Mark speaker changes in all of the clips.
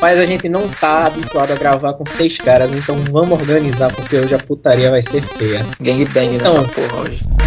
Speaker 1: Mas a gente não tá habituado a gravar com seis caras, então vamos organizar, porque hoje a putaria vai ser feia.
Speaker 2: Gangbang
Speaker 1: Então.
Speaker 2: nessa porra hoje.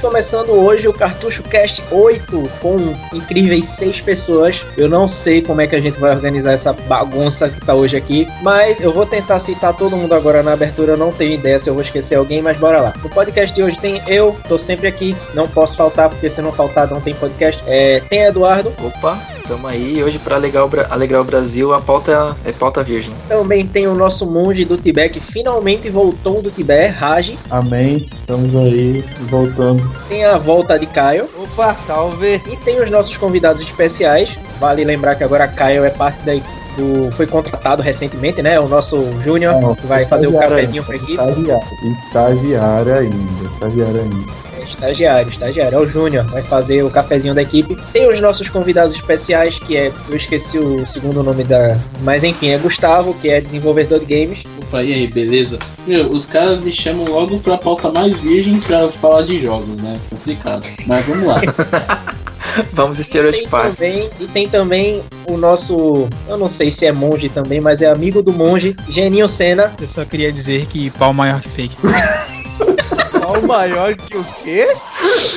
Speaker 1: Começando hoje o Cartucho Cast 8 com incríveis seis pessoas. Eu não sei como é que a gente vai organizar essa bagunça que tá hoje aqui, mas eu vou tentar citar todo mundo agora na abertura. Eu não tenho ideia se eu vou esquecer alguém, mas bora lá. No podcast de hoje tem eu, tô sempre aqui, não posso faltar, porque se não faltar não tem podcast. É, tem Eduardo,
Speaker 2: Opa, tamo aí. Hoje, pra alegrar alegrar o Brasil, a pauta é pauta virgem.
Speaker 1: também tem o nosso monge do Tibete que finalmente voltou do Tibete, Raj.
Speaker 3: Amém. Estamos aí voltando.
Speaker 1: Tem a volta de Caio.
Speaker 4: Opa, salve!
Speaker 1: E tem os nossos convidados especiais. Vale lembrar que agora Caio é parte da do foi contratado recentemente, né? O nosso Júnior que vai fazer o cafezinho pra equipe.
Speaker 3: Estagiário, estagiário ainda. Estagiário ainda.
Speaker 1: É, estagiário, estagiário. É o Júnior, vai fazer o cafezinho da equipe. Tem os nossos convidados especiais, que é. Eu esqueci o segundo nome da. Mas enfim, é Gustavo, que é desenvolvedor de games.
Speaker 5: Opa, e aí, beleza? Meu, os caras me chamam logo pra pauta mais virgem pra falar de jogos, né? Complicado. Mas vamos lá.
Speaker 2: Vamos
Speaker 1: Tem
Speaker 2: estereotipar.
Speaker 1: também, e tem também o nosso. Eu não sei se é monge também, mas é amigo do monge, Geninho Senna.
Speaker 6: Eu só queria dizer que pau maior que fake.
Speaker 4: Qual maior que o quê?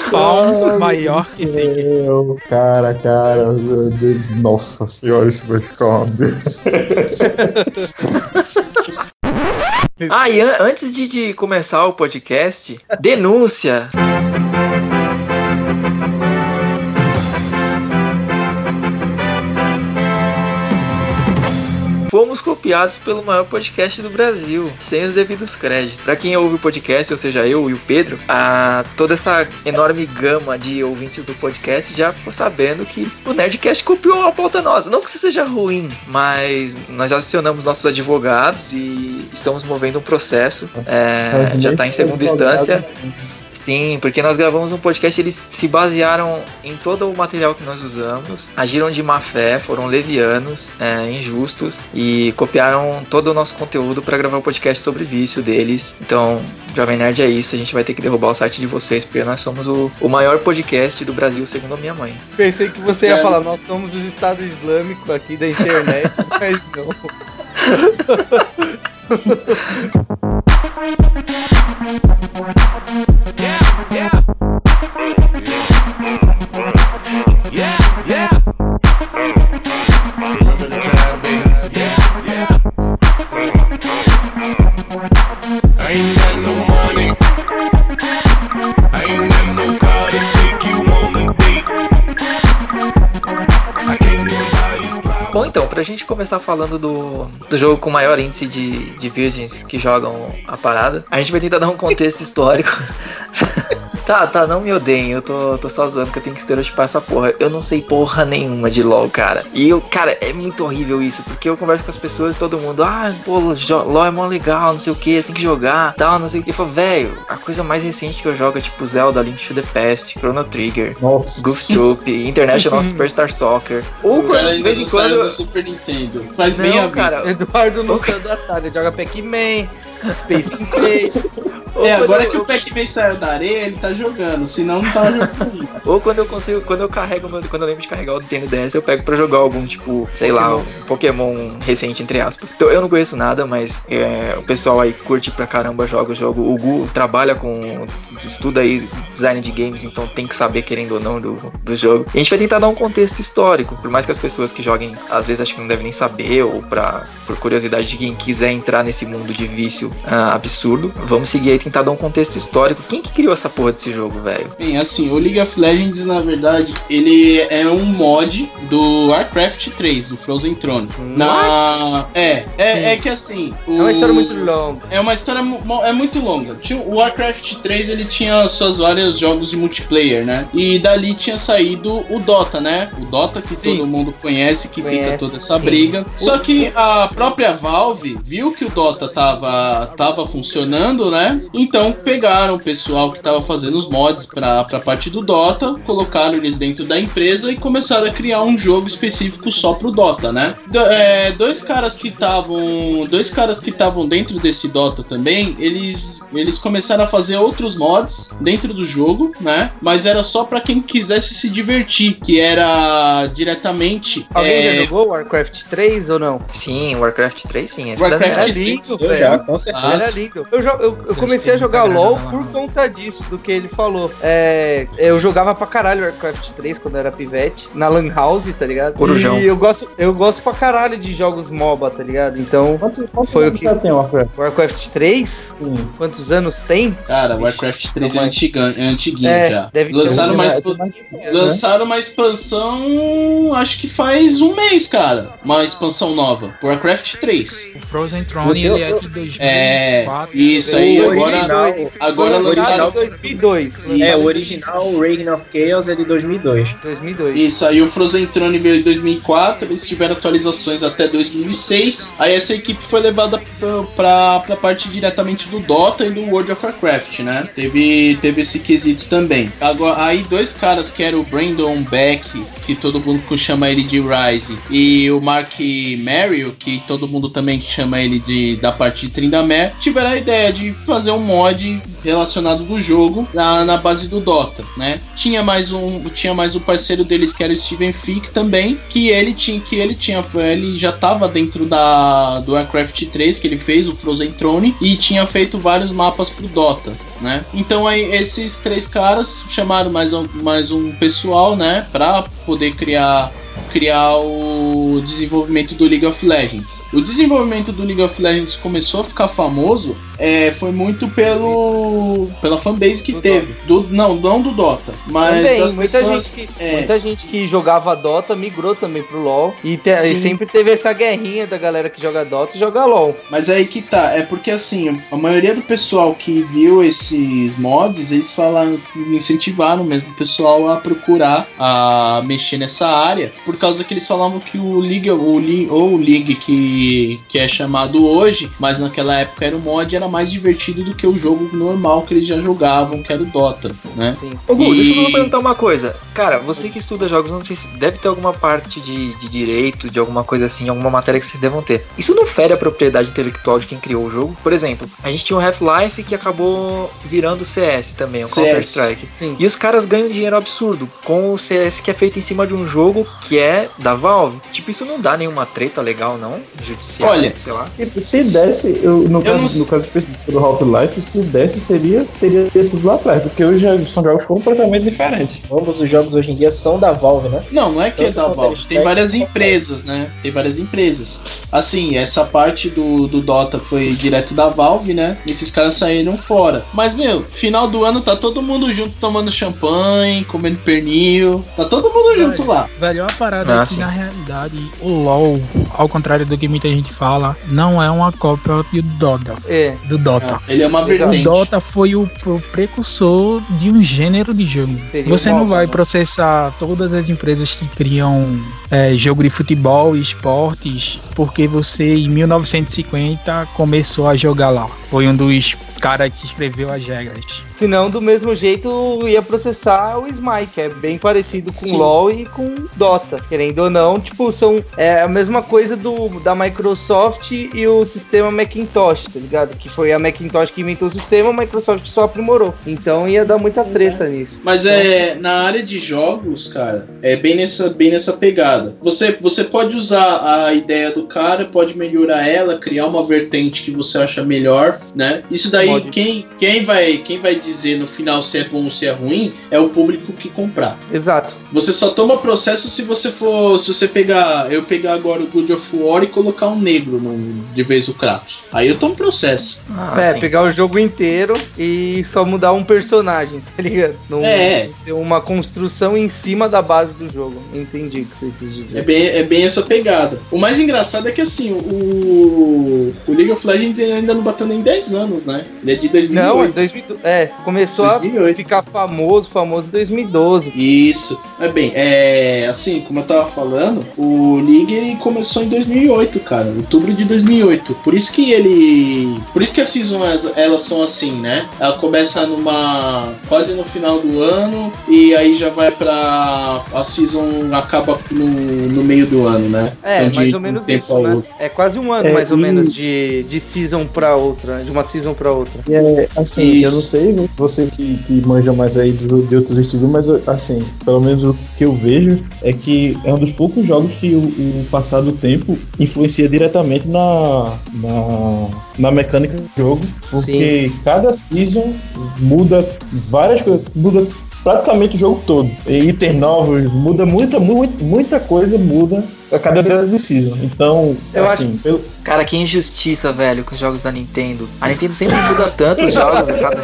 Speaker 6: Pau maior que.
Speaker 3: Meu, cara, cara. meu Deus. Nossa senhora, isso vai ficar uma.
Speaker 2: Ah, e an- antes de, de começar o podcast, denúncia. Fomos copiados pelo maior podcast do Brasil, sem os devidos créditos. Pra quem ouve o podcast, ou seja, eu e o Pedro, a, toda essa enorme gama de ouvintes do podcast já ficou sabendo que o Nerdcast copiou uma pauta nossa. Não que isso seja ruim, mas nós já acionamos nossos advogados e estamos movendo um processo. É, já está em segunda instância. Sim, porque nós gravamos um podcast, eles se basearam em todo o material que nós usamos, agiram de má fé, foram levianos, é, injustos e copiaram todo o nosso conteúdo para gravar o podcast sobre vício deles. Então, Jovem Nerd é isso, a gente vai ter que derrubar o site de vocês, porque nós somos o, o maior podcast do Brasil, segundo a minha mãe.
Speaker 4: Pensei que você ia falar, nós somos os Estados Islâmicos aqui da internet, mas não.
Speaker 2: pra gente começar falando do, do jogo com maior índice de, de virgens que jogam a parada, a gente vai tentar dar um contexto histórico. Tá, tá, não me odeiem, eu tô, tô só zoando que eu tenho que estereotipar essa porra. Eu não sei porra nenhuma de LOL, cara. E eu, cara, é muito horrível isso, porque eu converso com as pessoas e todo mundo, ah, pô, LOL é mó legal, não sei o que, você tem que jogar, tal, não sei o que. Eu falo, velho, a coisa mais recente que eu jogo é tipo Zelda, Link to the Past, Chrono Trigger,
Speaker 3: Nossa.
Speaker 2: Goof Troop, International Superstar Soccer. Ou
Speaker 5: O cara
Speaker 2: de vez em quando.
Speaker 5: do Super Nintendo. Faz bem a
Speaker 2: Não,
Speaker 5: vida.
Speaker 2: cara,
Speaker 4: Eduardo não saiu da Atari, joga Pac-Man, Space Invaders.
Speaker 2: Ou
Speaker 5: É, agora
Speaker 2: eu-
Speaker 5: que o Pac-Man saiu da areia, ele tá jogando. Senão não tava jogando.
Speaker 2: Ou quando eu consigo, quando eu carrego, quando eu lembro de carregar o Nintendo DS, eu pego pra jogar algum, tipo, sei lá, um Pokémon recente, entre aspas. Então eu não conheço nada, mas é, o pessoal aí curte pra caramba joga o jogo. O Gu trabalha com. estuda aí design de games, então tem que saber, querendo ou não, do, do jogo. E a gente vai tentar dar um contexto histórico, por mais que as pessoas que joguem, às vezes acho que não devem nem saber, ou pra, por curiosidade de quem quiser entrar nesse mundo de vício ah, absurdo, vamos seguir aí e tentar dar um contexto histórico. Quem que criou essa porra desse jogo, velho?
Speaker 5: Bem, assim, o League of Legends, na verdade, ele é um mod do Warcraft 3, do Frozen Throne. Na... É, é, é que assim.
Speaker 4: É uma história muito longa.
Speaker 5: É uma história mu- é muito longa. O Warcraft 3 ele tinha suas vários jogos de multiplayer, né? E dali tinha saído o Dota, né? O Dota que
Speaker 4: Sim.
Speaker 5: todo mundo conhece, que fica
Speaker 4: Conhece,
Speaker 5: toda essa
Speaker 4: sim.
Speaker 5: briga. Só que a própria Valve viu que o Dota tava, tava funcionando, né? Então pegaram o pessoal que tava fazendo os mods pra, pra parte do Dota, colocaram eles dentro da empresa e começaram a criar um jogo específico só pro Dota, né? Do- é, dois caras que estavam. Dois caras que estavam dentro desse Dota também, eles, eles começaram a fazer outros mods dentro do jogo, né? Mas era só pra quem quisesse se divertir, que era diretamente.
Speaker 4: Alguém
Speaker 5: é,
Speaker 4: já jogou Warcraft 3 ou não?
Speaker 2: Sim, Warcraft 3 sim. Esse
Speaker 5: Warcraft
Speaker 4: Era lindo, velho.
Speaker 1: com certeza.
Speaker 4: Era lindo. Eu, eu, eu comecei a
Speaker 6: tenho
Speaker 4: jogar LOL por conta disso, do que ele falou. É, eu jogava pra caralho Warcraft 3 quando eu era pivete, na Lan House, tá ligado?
Speaker 2: Corujão.
Speaker 4: E eu gosto, eu gosto pra caralho de jogos MOBA, tá ligado? Então,
Speaker 3: Quantos, quantos
Speaker 4: Foi o
Speaker 3: anos
Speaker 4: que-
Speaker 3: já tem o Warcraft?
Speaker 4: Warcraft 3,
Speaker 3: Sim.
Speaker 4: quantos anos tem?
Speaker 5: Cara, Warcraft 3 é, antiga, é antiguinho
Speaker 4: É,
Speaker 5: já.
Speaker 4: deve ter
Speaker 5: Lançaram
Speaker 4: um-
Speaker 3: cem anos, né?
Speaker 5: lançaram uma expansão, acho que faz um mês, cara. Uma expansão nova. Warcraft 3.
Speaker 6: O Frozen Throne, ele é de 2004.
Speaker 5: É, isso aí.
Speaker 1: O
Speaker 5: Agora,
Speaker 1: original-
Speaker 5: agora
Speaker 4: Foi lançado em 2002.
Speaker 1: É, o original Reign of Chaos é de 2002.
Speaker 4: 2002.
Speaker 5: Isso aí, o Frozen Throne veio em 2004, eles tiveram atualizações até 2006. Aí essa equipe foi levada pra, pra, pra parte diretamente do Dota e do World of Warcraft, né? Teve, teve esse quesito também. Agora, aí dois caras que eram o Brandon Beck, que todo mundo chama ele de Rise, e o Mark Merrill, que todo mundo também chama ele de da parte de Tryndamere, tiveram a ideia de fazer um mod relacionado do jogo na, na base do Dota, né? Tinha mais um, tinha mais um parceiro deles que era o Steven Fick também, que ele tinha, que ele tinha, ele já tava dentro da do Warcraft 3 que ele fez o Frozen Throne e tinha feito vários mapas pro Dota, né? Então aí esses três caras chamaram mais um, mais um pessoal, né, para poder criar criar o desenvolvimento do League of Legends. O desenvolvimento do League of Legends começou a ficar famoso é, foi muito pelo pela fanbase que
Speaker 4: Do
Speaker 5: teve. Do, não, não do Dota, mas
Speaker 4: Também,
Speaker 5: das
Speaker 4: muita,
Speaker 5: pessoas.
Speaker 4: gente que,
Speaker 5: é.
Speaker 4: muita gente que jogava Dota migrou também pro LoL. E, te- e sempre teve essa guerrinha da galera que joga Dota e joga LoL.
Speaker 5: Mas aí que tá, é porque assim, a maioria do pessoal que viu esses mods, eles falaram que incentivaram mesmo o pessoal a procurar a mexer nessa área, por causa que eles falavam que o League, o League ou o League que, que é chamado hoje, mas naquela época era o mod, era mais divertido do que o jogo normal que eles já jogavam, que era o Dota, né?
Speaker 4: Assim.
Speaker 2: Ô Gu,
Speaker 5: E-
Speaker 2: deixa eu só perguntar uma coisa. Cara, você que estuda jogos, não sei se deve ter alguma parte de, de direito, de alguma coisa assim, alguma matéria que vocês devam ter. Isso não fere a propriedade intelectual de quem criou o jogo? Por exemplo, a gente tinha o Half-Life que acabou virando CS também, o
Speaker 5: CS.
Speaker 2: Counter-Strike.
Speaker 4: Sim.
Speaker 2: E os caras ganham dinheiro absurdo com o CS que é feito em cima de um jogo que é da Valve. Tipo, isso não dá nenhuma treta legal, não? Judicial,
Speaker 5: Olha,
Speaker 2: sei lá.
Speaker 3: Se desse, eu, no,
Speaker 5: Eu
Speaker 3: caso,
Speaker 5: não-
Speaker 3: no caso específico do Half-Life, se desse, seria, teria sido lá atrás, porque hoje já são jogos completamente diferentes.
Speaker 1: Ambos os jogos hoje em dia são da Valve, né?
Speaker 5: Não, não é que é da Valve. Tem várias empresas, né? Tem várias empresas. Assim, essa parte do, do Dota foi direto da Valve, né? E esses caras saíram fora. Mas, meu, final do ano tá todo mundo junto tomando champanhe, comendo pernil. Tá todo mundo junto lá.
Speaker 6: Velho, é uma parada
Speaker 2: Ah,
Speaker 6: que
Speaker 2: sim.
Speaker 6: na realidade o LoL, ao contrário do que muita gente fala, não é uma cópia do Dota.
Speaker 4: É.
Speaker 6: Do Dota.
Speaker 5: Ele é uma
Speaker 6: O
Speaker 5: vertente.
Speaker 6: Dota foi o, o precursor de um gênero de jogo.
Speaker 4: Seria
Speaker 6: Você
Speaker 4: o
Speaker 6: não vai processar todas as empresas que criam é, jogo de futebol e esportes porque você em 1950 começou a jogar lá. Foi um dos caras que escreveu as regras.
Speaker 4: Senão, do mesmo jeito, ia processar o Smite, que é bem parecido com
Speaker 5: Sim.
Speaker 4: LoL e com Dota. Querendo ou não, tipo, são é, a mesma coisa do, da Microsoft e o sistema Macintosh, tá ligado? Que foi a Macintosh que inventou o sistema, a Microsoft só aprimorou. Então ia dar muita treta nisso.
Speaker 5: Mas é na área de jogos, cara, é bem nessa, bem nessa pegada. Você, você pode usar a ideia do cara, pode melhorar ela, criar uma vertente que você acha melhor, né? Isso daí
Speaker 4: Pode.
Speaker 5: quem, quem vai quem vai dizer no final se é bom ou se é ruim é o público que comprar.
Speaker 4: Exato.
Speaker 5: Você só toma processo se você for, se você pegar, eu pegar agora o God of War e colocar um negro no, de vez o Kratos. Aí eu tomo processo.
Speaker 2: Ah,
Speaker 4: é,
Speaker 2: sim.
Speaker 4: pegar o jogo inteiro e só mudar um personagem, tá ligado? Não
Speaker 5: É.
Speaker 4: ter uma construção em cima da base do jogo. Entendi o que você quis dizer.
Speaker 5: É bem, é bem essa pegada. O mais engraçado é que assim, o League of Legends ainda não bateu nem 10 anos, né? Ele é de
Speaker 4: Não,
Speaker 5: 2008.
Speaker 4: 2000, é, começou
Speaker 5: 2008.
Speaker 4: a ficar famoso, famoso em 2012.
Speaker 5: Isso. Mas bem, é assim, como eu tava falando, o League ele começou em 2008, cara, outubro de 2008. Por isso que ele, por isso que as seasons elas são assim, né? Ela começa numa quase no final do ano e aí já vai pra a season acaba no, no meio do ano, né?
Speaker 4: É,
Speaker 5: Então,
Speaker 4: mais ou menos
Speaker 5: tempo
Speaker 4: isso, né? É quase um ano,
Speaker 3: É,
Speaker 4: mais ou
Speaker 3: e-
Speaker 4: menos, de, de season pra outra, de uma season pra outra.
Speaker 3: É, assim,
Speaker 5: Isso.
Speaker 3: eu não sei, você que, que manja mais aí de, de outros estilos, mas assim, pelo menos o que eu vejo é que é um dos poucos jogos que o, o passar do tempo influencia diretamente na, na, na mecânica do jogo, porque cada season muda várias coisas, muda praticamente o jogo todo. E itens novos, muda muita, muita, muita coisa muda a cada virada de season. Então,
Speaker 4: Eu
Speaker 3: assim, pelo,
Speaker 2: Cara, que injustiça, velho, com os jogos da Nintendo. A Nintendo sempre muda tantos jogos a cada.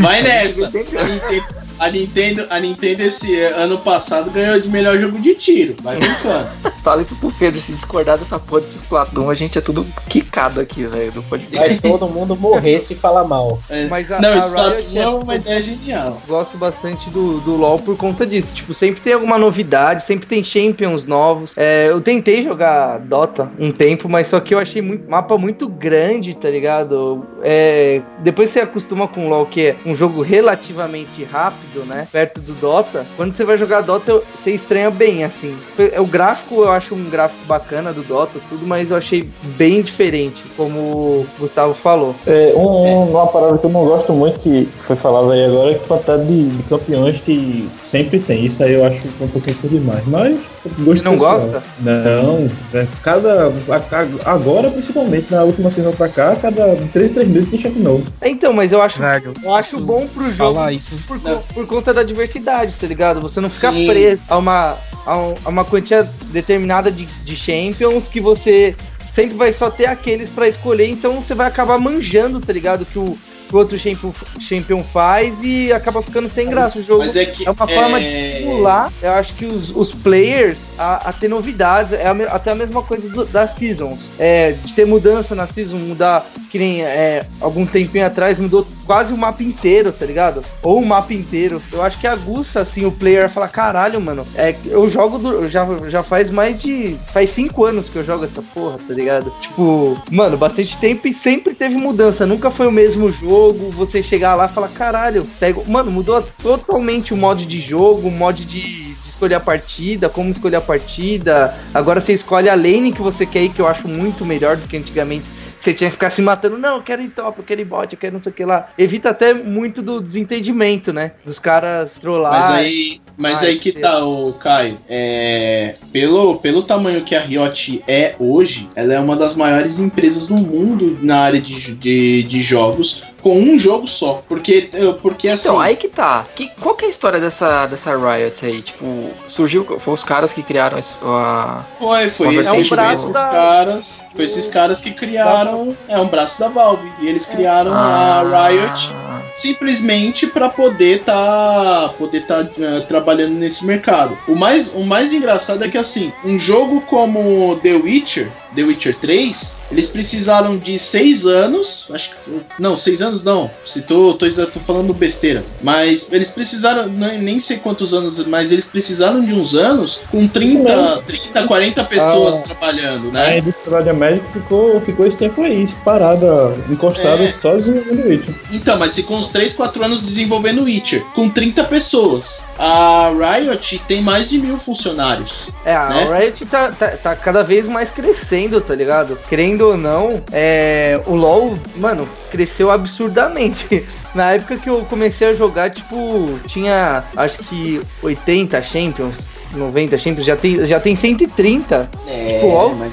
Speaker 5: Vai nessa.
Speaker 2: Sempre-
Speaker 5: A Nintendo, a Nintendo, a Nintendo esse ano passado ganhou de melhor jogo de tiro. Vai brincando.
Speaker 2: Fala isso pro Pedro, se discordar dessa porra desses Platão, a gente é tudo quicado aqui, velho, do podcast.
Speaker 1: Vai todo mundo morrer se falar mal.
Speaker 5: É.
Speaker 4: Mas a,
Speaker 5: Não,
Speaker 4: a
Speaker 5: isso
Speaker 4: Riot
Speaker 5: é uma ideia genial.
Speaker 4: gosto bastante do, do LoL por conta disso. Tipo, sempre tem alguma novidade, sempre tem champions novos. É, eu tentei jogar Dota um tempo, mas só que eu achei muito mapa muito grande, tá ligado? É, depois você acostuma com o LoL, que é um jogo relativamente rápido, né? Perto do Dota. Quando você vai jogar Dota, você estranha bem, assim. É, O gráfico, eu acho um gráfico bacana do Dota, tudo, mas eu achei bem diferente, como o Gustavo falou.
Speaker 3: É, um, uma parada que eu não gosto muito, que foi falado aí agora, é a quantidade de, de campeões que sempre tem. Isso aí eu acho um pouquinho demais. Mas, gosto
Speaker 4: Você não
Speaker 3: pessoal.
Speaker 4: gosta?
Speaker 3: Não, é, cada. a- a- agora, principalmente, na última season pra cá, cada 3 3 meses tem chefe novo.
Speaker 4: É, Então, mas eu acho,
Speaker 6: Velho,
Speaker 4: eu acho bom pro jogo.
Speaker 6: falar isso.
Speaker 4: por, por conta da diversidade, tá ligado? Você não fica
Speaker 5: Sim.
Speaker 4: preso a uma, a, um- a uma quantia determinada de, de champions que você sempre vai só ter aqueles pra escolher, então você vai acabar manjando, tá ligado? Que o, que o outro champion, champion faz e acaba ficando sem graça o jogo.
Speaker 5: Mas é que.
Speaker 4: É uma forma de
Speaker 5: é,
Speaker 4: estimular, eu acho que os, os players a, a ter novidades, é a até a mesma coisa do- das seasons. É, de ter mudança na season, mudar, que nem é, algum tempinho atrás mudou quase o mapa inteiro, tá ligado? Ou o mapa inteiro. Eu acho que aguça, assim, o player fala, caralho, mano, é, eu jogo, do- já, já faz mais de, faz cinco anos que eu jogo essa porra, tá ligado? Tipo, mano, bastante tempo e sempre teve mudança, nunca foi o mesmo jogo, você chegar lá e falar, caralho, igual- mano, mudou totalmente o modo de jogo, o modo de, de escolher a partida, como escolher a partida. Agora você escolhe a lane que você quer ir, que eu acho muito melhor do que antigamente. Você tinha que ficar se matando, não, eu quero ir top, eu quero ir bot, eu quero não sei o que lá. Evita até muito do desentendimento, né? Dos caras trollar.
Speaker 5: Mas aí, mas
Speaker 4: Ai,
Speaker 5: aí que
Speaker 4: Deus.
Speaker 5: tá, o Caio. É, pelo, pelo tamanho que a Riot é hoje, ela é uma das maiores empresas do mundo na área de, de, de jogos, com um jogo só. Porque, porque assim.
Speaker 2: Então, aí que tá. Que, qual que é a história dessa, dessa Riot aí? Tipo, surgiu, foi os caras que criaram a...
Speaker 5: Foi, foi, foi
Speaker 2: de
Speaker 4: braço
Speaker 5: esses
Speaker 4: da-
Speaker 5: caras. Foi esses caras que criaram. É um braço da Valve. E eles
Speaker 4: É.
Speaker 5: criaram
Speaker 2: Ah.
Speaker 5: a Riot simplesmente para poder tá poder tá eh, trabalhando nesse mercado. O mais o mais engraçado é que assim, um jogo como The Witcher, The Witcher 3, eles precisaram de seis anos, acho que foi- não, seis anos não, se tô, tô, tô falando besteira, mas eles precisaram, nem, nem sei quantos anos, mas eles precisaram de uns anos com 30, 30 40 pessoas
Speaker 3: Ah.
Speaker 5: trabalhando,
Speaker 3: A
Speaker 5: né?
Speaker 3: indústria da Magic ficou, ficou esse tempo aí, parada, encostada
Speaker 5: É.
Speaker 3: sozinha no Witcher.
Speaker 5: Então, mas ficou uns 3, 4 anos desenvolvendo Witcher, com 30 pessoas. A Riot tem mais de mil funcionários.
Speaker 4: É, a
Speaker 5: né?
Speaker 4: Riot tá, tá, tá cada vez mais crescendo, tá ligado? Querendo ou não, é, o LoL, mano, cresceu absurdamente. Na época que eu comecei a jogar, tipo, tinha acho que 80 Champions, 90 Champions, já tem, já tem 130.
Speaker 5: É,
Speaker 4: Tipo, ó.
Speaker 5: mas.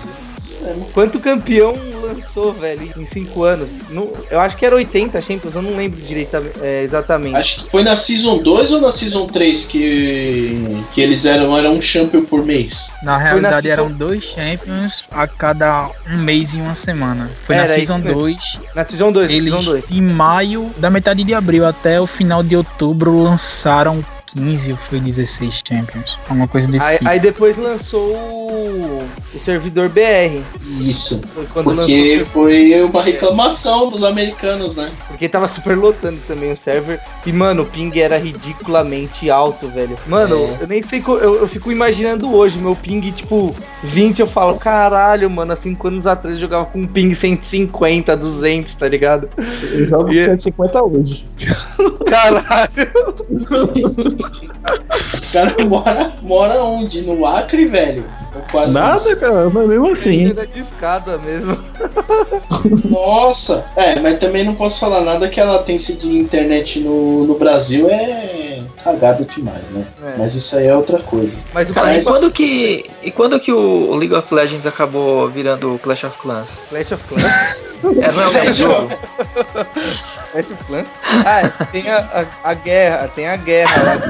Speaker 4: Quanto campeão lançou, velho, em 5 anos? No- eu acho que era 80 Champions, eu não lembro direito, é, exatamente.
Speaker 5: Acho que foi na Season 2 ou na Season 3 que, que eles eram, eram um champion por mês?
Speaker 6: Na realidade
Speaker 4: season-
Speaker 6: eram dois Champions a cada um mês e uma semana. Foi na
Speaker 4: Era isso
Speaker 6: Season
Speaker 4: mesmo.
Speaker 6: 2.
Speaker 4: Na Season 2,
Speaker 6: Eles,
Speaker 4: Season 2.
Speaker 6: de maio, da metade de abril até o final de outubro, lançaram 15 ou foi 16 Champions. Alguma coisa desse
Speaker 4: Aí,
Speaker 6: tipo.
Speaker 4: aí depois lançou o, o servidor BR.
Speaker 5: Isso.
Speaker 4: Foi quando
Speaker 5: Porque
Speaker 4: lançou,
Speaker 5: foi uma reclamação dos americanos, né?
Speaker 4: porque tava super lotando também o server. E, mano, o ping era ridiculamente alto, velho. Mano,
Speaker 5: É.
Speaker 4: eu nem sei. Eu, eu fico imaginando hoje, meu ping, tipo, 20. Eu falo, caralho, mano, há 5 anos atrás eu jogava com um ping 150, 200, tá ligado?
Speaker 3: Eu jogo
Speaker 4: E-
Speaker 3: 150 hoje.
Speaker 4: Caralho.
Speaker 5: O cara mora, mora onde? No Acre, velho? Quase
Speaker 3: Nada,
Speaker 5: isso?
Speaker 3: cara, mas mesmo assim.
Speaker 4: Era de escada mesmo.
Speaker 5: Nossa! É, mas também não posso falar nada que a latência de internet no, no Brasil é cagada demais, né?
Speaker 4: É.
Speaker 5: Mas isso aí é outra coisa.
Speaker 4: Mas o
Speaker 2: Cara, e
Speaker 5: Mas-
Speaker 2: quando que. E quando que o League of Legends acabou virando Clash of Clans?
Speaker 4: Clash of Clans.
Speaker 2: É, não é jogo?
Speaker 4: Clash of Clans. Ah, tem a, a, a guerra, tem a guerra lá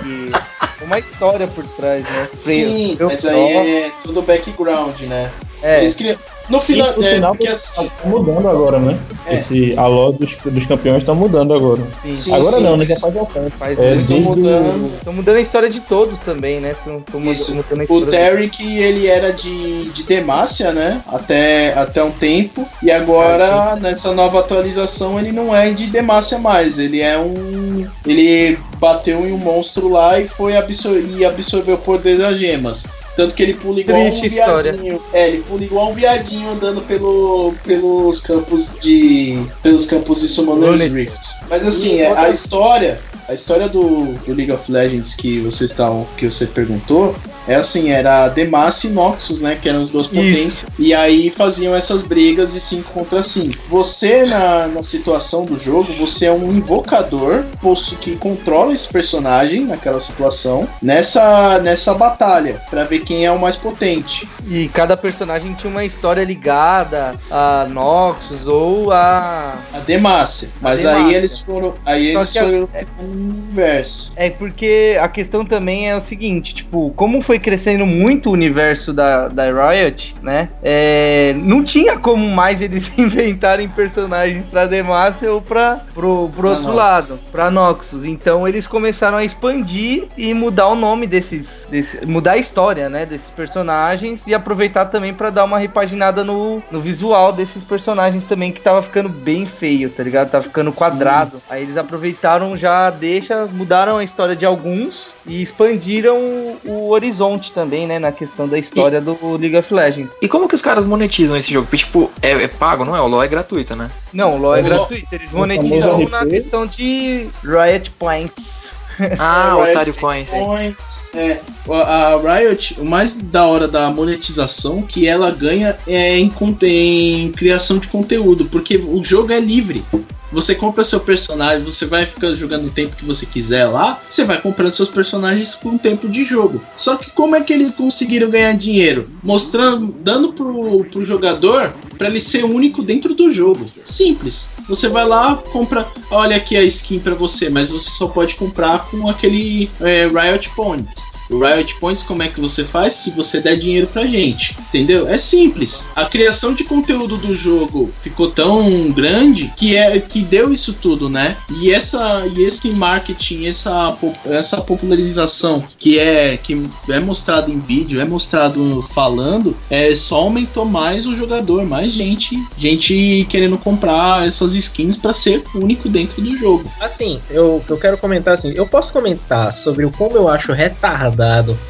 Speaker 4: Uma história por trás, né?
Speaker 5: Sim,
Speaker 4: Eu-
Speaker 5: mas aí é tudo background, né?
Speaker 4: É,
Speaker 5: Eles criam... No final,
Speaker 3: E, por
Speaker 5: é,
Speaker 3: sinal,
Speaker 5: porque
Speaker 3: tá
Speaker 5: assim,
Speaker 3: mudando agora, né?
Speaker 5: É.
Speaker 3: Esse a lore dos, dos campeões tá mudando agora.
Speaker 4: sim.
Speaker 5: Sim,
Speaker 3: agora
Speaker 5: sim,
Speaker 3: não, né? Já faz um tempo.
Speaker 4: Faz
Speaker 3: É,
Speaker 5: eles estão mudando.
Speaker 4: Estão mudando a história de todos também, né? Tão, tão mudando,
Speaker 5: Isso.
Speaker 4: mudando a
Speaker 5: O. Derek, ele era de, de Demacia, né? Até, até um tempo. E agora, nessa nova atualização, ele não é de Demacia mais. Ele é um. Ele bateu em um monstro lá e foi absor e absorveu o poder das gemas. Tanto que ele pula igual
Speaker 4: Triste
Speaker 5: um
Speaker 4: história.
Speaker 5: viadinho. É, ele pula igual um viadinho andando pelo, pelos campos de. pelos campos de Summoner's. Rift. Mas assim, é, a história. A história do, do League of Legends que você está, que você perguntou é assim, era Demacia e Noxus, né? Que eram as duas potências. E aí faziam essas brigas de 5 contra 5. Você, na, na situação do jogo, você é um invocador, posto que controla esse personagem naquela situação, nessa, nessa batalha, pra ver quem é o mais potente.
Speaker 4: E cada personagem tinha uma história ligada a Noxus ou a.
Speaker 5: A Demacia. Mas
Speaker 4: Demacia.
Speaker 5: aí eles foram. Aí
Speaker 4: Só
Speaker 5: eles
Speaker 4: a-
Speaker 5: foram no universo.
Speaker 4: É porque a questão também é o seguinte, tipo, como foi crescendo muito o universo da, da Riot, né? é, não tinha como mais eles inventarem personagens pra Demacia ou pra, pro, pro
Speaker 5: Pra
Speaker 4: outro
Speaker 5: Noxus.
Speaker 4: lado, pra Noxus. Então eles começaram a expandir e mudar o nome desses, desse- mudar a história, né? Desses personagens e aproveitar também pra dar uma repaginada no, no visual desses personagens também que tava ficando bem feio, tá ligado? Tava ficando quadrado. Aí eles aproveitaram já deixa, mudaram a história de alguns e expandiram o, o horizonte também, né? Na questão da história do League of Legends.
Speaker 2: E como que os caras monetizam esse jogo? Porque, tipo, é, é pago, não é? O LoL é gratuito, né?
Speaker 4: Não, o LoL é
Speaker 5: O
Speaker 4: gratuito. Eles monetizam na
Speaker 3: RP.
Speaker 4: questão de Riot Points.
Speaker 2: Ah,
Speaker 5: É,
Speaker 2: Otário
Speaker 5: Riot
Speaker 2: Coins.
Speaker 5: Points, é, a Riot, o mais da hora da monetização que ela ganha é em, em criação de conteúdo, porque o jogo é livre. Você compra seu personagem, você vai ficar jogando o tempo que você quiser lá, você vai comprando seus personagens com tempo de jogo. Só que como é que eles conseguiram ganhar dinheiro? Mostrando, dando pro, pro jogador para ele ser único dentro do jogo. Simples. Você vai lá, compra, olha aqui a skin para você, mas você só pode comprar com aquele é, Riot Points. Riot Points, como é que você faz? Se você der dinheiro pra gente, entendeu? É simples. A criação de conteúdo do jogo ficou tão grande que é que deu isso tudo, né? E essa e esse marketing, essa essa popularização que é que é mostrado em vídeo, é mostrado falando, é só aumentou mais o jogador, mais gente, gente querendo comprar essas skins pra ser único dentro do jogo.
Speaker 1: Assim, eu, eu quero comentar assim, eu posso comentar sobre o como eu acho retardado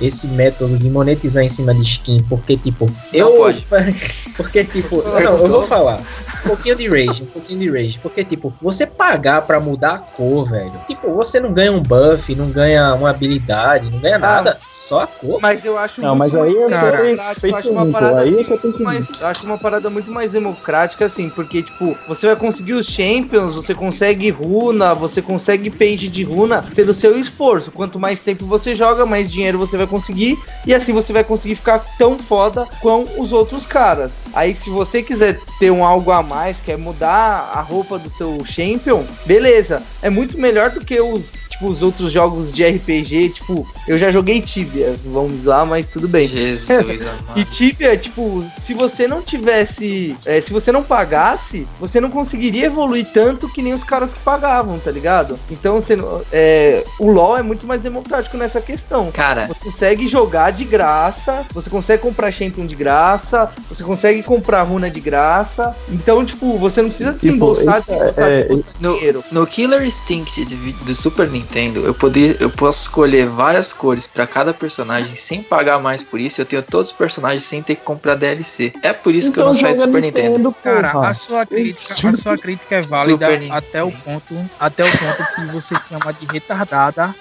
Speaker 1: esse método de monetizar em cima de skin, porque tipo, eu
Speaker 2: pode.
Speaker 1: porque tipo, não, eu vou falar. Um pouquinho de rage, um pouquinho de rage. Porque, tipo, você pagar pra mudar a cor, velho. Tipo, você não ganha um buff, não ganha uma habilidade, não ganha nada. Só a cor.
Speaker 4: Mas eu acho
Speaker 3: Não, mas aí
Speaker 4: mais
Speaker 3: você
Speaker 6: Cara,
Speaker 4: democrático, eu acho uma parada
Speaker 3: Aí você tem
Speaker 4: muito
Speaker 3: que
Speaker 4: mais, eu acho uma parada muito mais democrática, assim, porque, tipo, você vai conseguir os champions, você consegue runa, você consegue page de runa pelo seu esforço. Quanto mais tempo você joga, mais dinheiro você vai conseguir, e assim você vai conseguir ficar tão foda com os outros caras. Aí, se você quiser ter um algo a mais, quer mudar a roupa do seu champion, beleza. É muito melhor do que os. Tipo, os outros jogos de RPG, tipo, eu já joguei Tibia, vamos lá, mas tudo bem.
Speaker 2: Jesus
Speaker 4: E
Speaker 2: amado.
Speaker 4: Tibia, tipo, se você não tivesse. é, se você não pagasse, você não conseguiria evoluir tanto que nem os caras que pagavam, tá ligado? Então você, é, o LoL é muito mais democrático nessa questão.
Speaker 2: Cara,
Speaker 4: Você consegue jogar de graça, você consegue comprar Champion de graça, você consegue comprar runa de graça. Então, tipo, você não precisa
Speaker 3: Tipo,
Speaker 4: desembolsar,
Speaker 3: é-
Speaker 4: desembolsar,
Speaker 3: é-
Speaker 4: desembolsar
Speaker 2: no,
Speaker 4: dinheiro.
Speaker 2: no Killer Instinct do Super Nintendo, eu, poder, eu posso escolher várias cores pra cada personagem sem pagar mais por isso. Eu tenho todos os personagens sem ter que comprar DLC. É por isso que eu não saio do Super Nintendo.
Speaker 6: Cara,
Speaker 3: porra.
Speaker 6: a sua crítica, a sua crítica é válida
Speaker 2: Super Nintendo.
Speaker 6: até o ponto, até o ponto que você chama de retardada.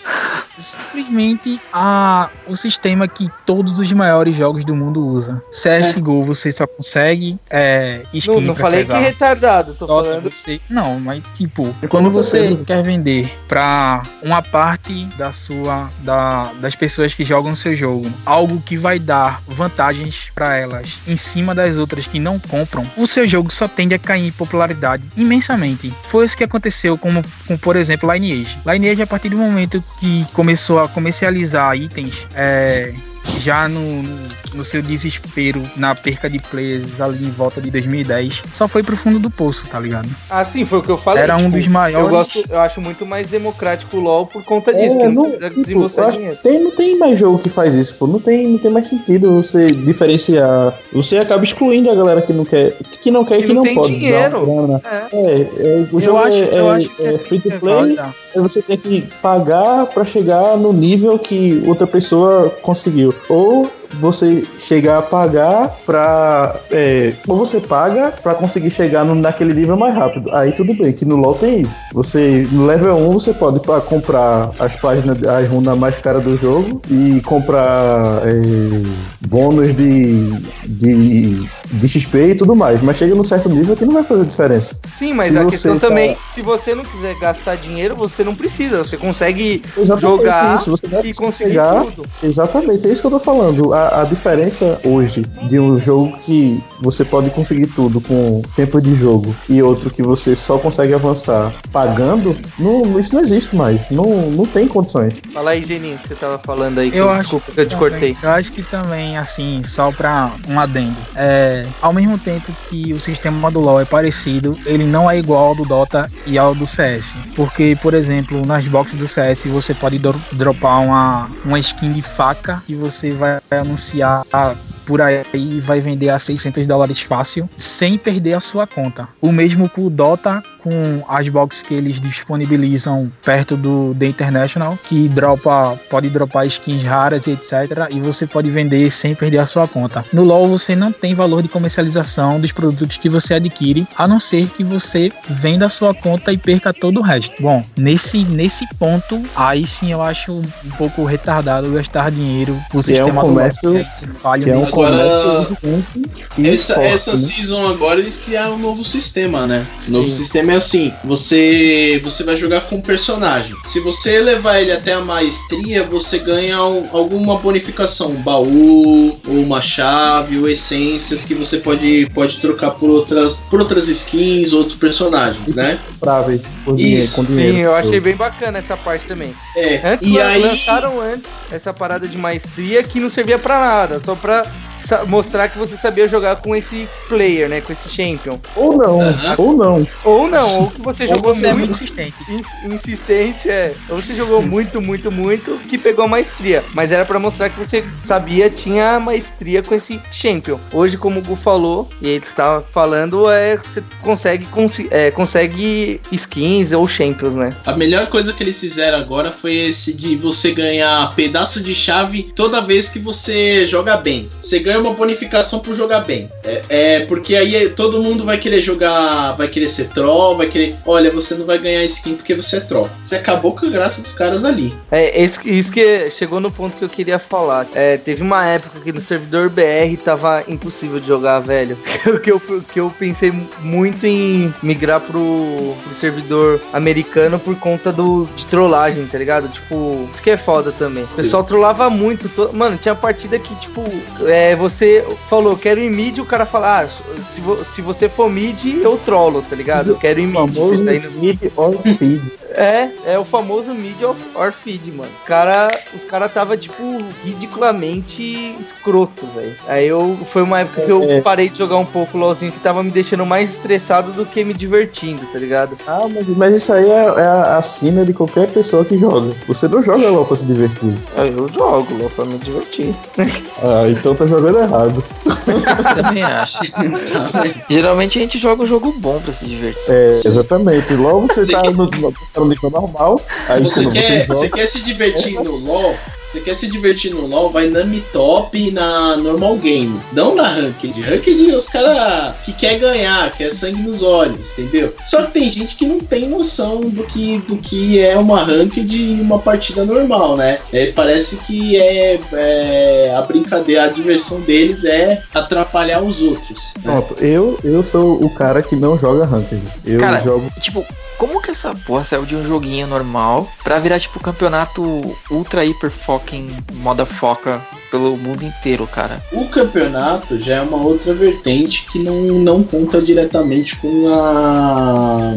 Speaker 6: Simplesmente a, o sistema que todos os maiores jogos do mundo usam. CSGO você só consegue é, skin
Speaker 4: Não, não falei que é retardado, tô
Speaker 6: Dota,
Speaker 4: falando.
Speaker 6: você- Não, mas tipo, quando você quer vender pra uma parte da sua da, das pessoas que jogam seu jogo, algo que vai dar vantagens pra elas em cima das outras que não compram, o seu jogo só tende a cair em popularidade imensamente. Foi isso que aconteceu com, com por exemplo, Lineage. Lineage a partir do momento que começou a comercializar itens, é, já no, no, no seu desespero, na perca de players ali em volta de 2010, só foi pro fundo do poço, tá ligado?
Speaker 4: Ah, sim, foi o que eu falei.
Speaker 6: Era um
Speaker 4: tipo,
Speaker 6: dos maiores-
Speaker 4: Eu, gosto, eu acho muito mais democrático o LoL por conta disso,
Speaker 3: É,
Speaker 4: que não,
Speaker 3: não, tipo, eu
Speaker 4: desembolsar dinheiro.
Speaker 3: tem, não tem mais jogo que faz isso, pô. Não tem, não tem mais sentido você diferenciar. Você acaba excluindo a galera que não quer, que não quer e
Speaker 4: Que
Speaker 3: que
Speaker 4: não
Speaker 3: não
Speaker 4: tem
Speaker 3: pode.
Speaker 4: dinheiro.
Speaker 3: uma grana.
Speaker 4: É.
Speaker 3: É, é, o
Speaker 6: Eu
Speaker 3: jogo
Speaker 6: acho,
Speaker 3: é,
Speaker 6: eu
Speaker 3: é-
Speaker 6: acho que
Speaker 3: é free to
Speaker 6: é
Speaker 3: play, você tem que pagar pra chegar no nível que outra pessoa conseguiu. Ou você chegar a pagar pra. é, ou você paga pra conseguir chegar no- naquele nível mais rápido. Aí tudo bem, que no LoL tem isso. Você, no level 1, você pode pa- comprar as páginas, as runas mais caras do jogo e comprar é, bônus de, de, de XP e tudo mais. Mas chega num certo nível que não vai fazer diferença.
Speaker 4: Sim, mas
Speaker 3: Se
Speaker 4: a questão
Speaker 3: tá-
Speaker 4: também, se você não quiser gastar dinheiro, você não precisa. Você consegue
Speaker 3: Exatamente
Speaker 4: jogar
Speaker 3: isso. Você vai
Speaker 4: e conseguir
Speaker 3: chegar
Speaker 4: tudo.
Speaker 3: Exatamente, é isso que eu tô falando. A, a diferença hoje de um jogo que você pode conseguir tudo com tempo de jogo e outro que você só consegue avançar pagando, não, isso não existe mais. Não, não tem condições.
Speaker 4: Fala aí, Geninho, que você tava falando aí. que
Speaker 6: Eu acho
Speaker 4: desculpa que eu te
Speaker 6: Também,
Speaker 4: cortei.
Speaker 6: Eu acho que também, assim, só pra um adendo. É, ao mesmo tempo que o sistema do LoL é parecido, ele não é igual ao do Dota e ao do CS. Porque, por exemplo, nas boxes do CS você pode dro- dropar uma, uma skin de faca e você vai anunciar por aí e vai vender a 600 dólares fácil, sem perder a sua conta. O mesmo com o Dota, com as boxes que eles disponibilizam perto do The International, que dropa, pode dropar skins raras e etc. E você pode vender sem perder a sua conta. No LoL você não tem valor de comercialização dos produtos que você adquire, a não ser que você venda a sua conta e perca todo o resto. Bom, nesse, nesse ponto, aí sim eu acho um pouco retardado gastar dinheiro o sistema do LoL.
Speaker 3: comércio-
Speaker 6: que é falho
Speaker 3: Que é um
Speaker 6: nisso.
Speaker 3: comércio e
Speaker 5: Essa,
Speaker 3: forte,
Speaker 5: essa
Speaker 3: né?
Speaker 5: season agora eles criaram um novo sistema, né? O novo
Speaker 4: Sim.
Speaker 5: sistema é assim: você você vai jogar com um personagem. Se você levar ele até a maestria, você ganha um- alguma bonificação, um baú, ou uma chave, ou essências que você pode, pode trocar por outras, por outras skins, outros personagens, né?
Speaker 3: compráveis por dinheiro,
Speaker 5: Isso,
Speaker 3: com dinheiro.
Speaker 4: Sim, eu achei bem bacana essa parte também.
Speaker 5: É.
Speaker 4: Antes
Speaker 5: e aí
Speaker 4: lançaram antes essa parada de maestria que não servia pra nada, só pra sa- mostrar que você sabia jogar com esse player, né, com esse champion.
Speaker 3: Ou não,
Speaker 5: Aham.
Speaker 3: ou não.
Speaker 4: Ou não, ou que você
Speaker 6: Ou
Speaker 4: jogou
Speaker 6: você é muito
Speaker 4: muito
Speaker 6: insistente.
Speaker 4: ins- insistente, é. Ou você jogou muito, muito, muito que pegou a maestria, mas era pra mostrar que você sabia, tinha a maestria com esse champion. Hoje, como o Gu falou, e ele estava falando, é você consegue é, consegue skins ou champions, né?
Speaker 5: A melhor coisa que eles fizeram agora foi esse de você ganhar pedaço de chave toda vez que você joga bem. Você ganha uma bonificação por jogar bem. É, é porque aí todo mundo vai querer jogar, vai querer ser troll, vai querer. Olha, você não vai ganhar skin porque você é troll. Você acabou com a graça dos caras ali.
Speaker 4: É, esse- isso que chegou no ponto que eu queria falar. É, teve uma época que no servidor BR tava impossível de jogar, velho. que, eu, que eu pensei muito em migrar pro, pro servidor americano por conta do, de trollagem, tá ligado? Tipo, isso que é foda também. O pessoal trollava muito. to- Mano, tinha partida que, tipo, é, você falou, quero ir mid, o cara fala, ah, se, vo- se você for mid, eu trollo, tá ligado? Eu quero ir mid.
Speaker 3: famoso
Speaker 4: Você tá indo
Speaker 3: mid or feed.
Speaker 4: É, é o famoso mid of or feed, mano. Cara, os caras tava, tipo, ridiculamente escroto, velho. Aí eu. Foi uma época que eu
Speaker 3: É.
Speaker 4: parei de jogar um pouco o LOLzinho que tava me deixando mais estressado do que me divertindo, tá ligado?
Speaker 3: Ah, mas, mas isso aí é, é a, a sina de qualquer pessoa que joga. Você não joga LOL pra se divertir.
Speaker 4: Eu jogo LOL pra me divertir.
Speaker 3: Ah, então tá jogando errado.
Speaker 2: Também acho. Geralmente a gente joga um jogo bom pra se divertir.
Speaker 3: É, exatamente. LOL você tá no, no, no nível normal. Aí
Speaker 5: Você quer,
Speaker 3: joga.
Speaker 5: você quer se divertir no LoL? Você quer se divertir no LoL? Vai na Mi Top e na Normal Game. Não na Ranked. Ranked os caras que quer ganhar, quer sangue nos olhos, entendeu? Só que tem gente que não tem noção do que, do que é uma Ranked e uma partida normal, né? É, parece que é, é a brincadeira, a diversão deles é atrapalhar os outros. né?
Speaker 3: Pronto, eu, eu sou o cara que não joga Ranked. Eu
Speaker 2: Cara,
Speaker 3: jogo.
Speaker 2: Tipo, como que essa porra saiu de um joguinho normal pra virar, tipo, campeonato ultra hiper fucking moda foca pelo mundo inteiro, cara?
Speaker 5: O campeonato já é uma outra vertente que não, não conta diretamente com a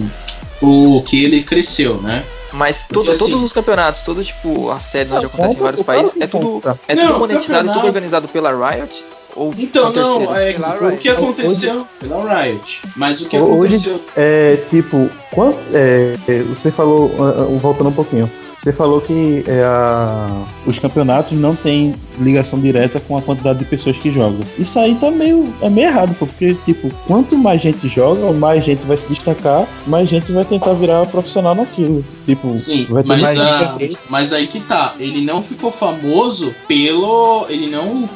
Speaker 5: o que ele cresceu, né?
Speaker 2: Mas
Speaker 5: Porque, assim-
Speaker 2: todos os campeonatos, todo tipo, as séries onde acontece em vários países, é tudo, é
Speaker 5: Não,
Speaker 2: tudo monetizado, é
Speaker 5: campeonato-
Speaker 2: tudo organizado pela Riot? Ou
Speaker 5: Então, não, é, o
Speaker 4: Riot.
Speaker 5: que aconteceu pela Riot. Mas o que
Speaker 3: Hoje-
Speaker 5: aconteceu.
Speaker 3: É, tipo, quant, é, é, você falou, ah, ah, voltando um pouquinho, você falou que é, a- os campeonatos não têm ligação direta com a quantidade de pessoas que jogam. Isso aí tá meio, é meio errado, porque, tipo, quanto mais gente joga, mais gente vai se destacar, mais gente vai tentar virar profissional naquilo. Tipo,
Speaker 5: Sim,
Speaker 3: vai ter
Speaker 5: mas,
Speaker 3: mais gente assim.
Speaker 5: mas aí que tá. Ele não ficou famoso pelo. Ele não.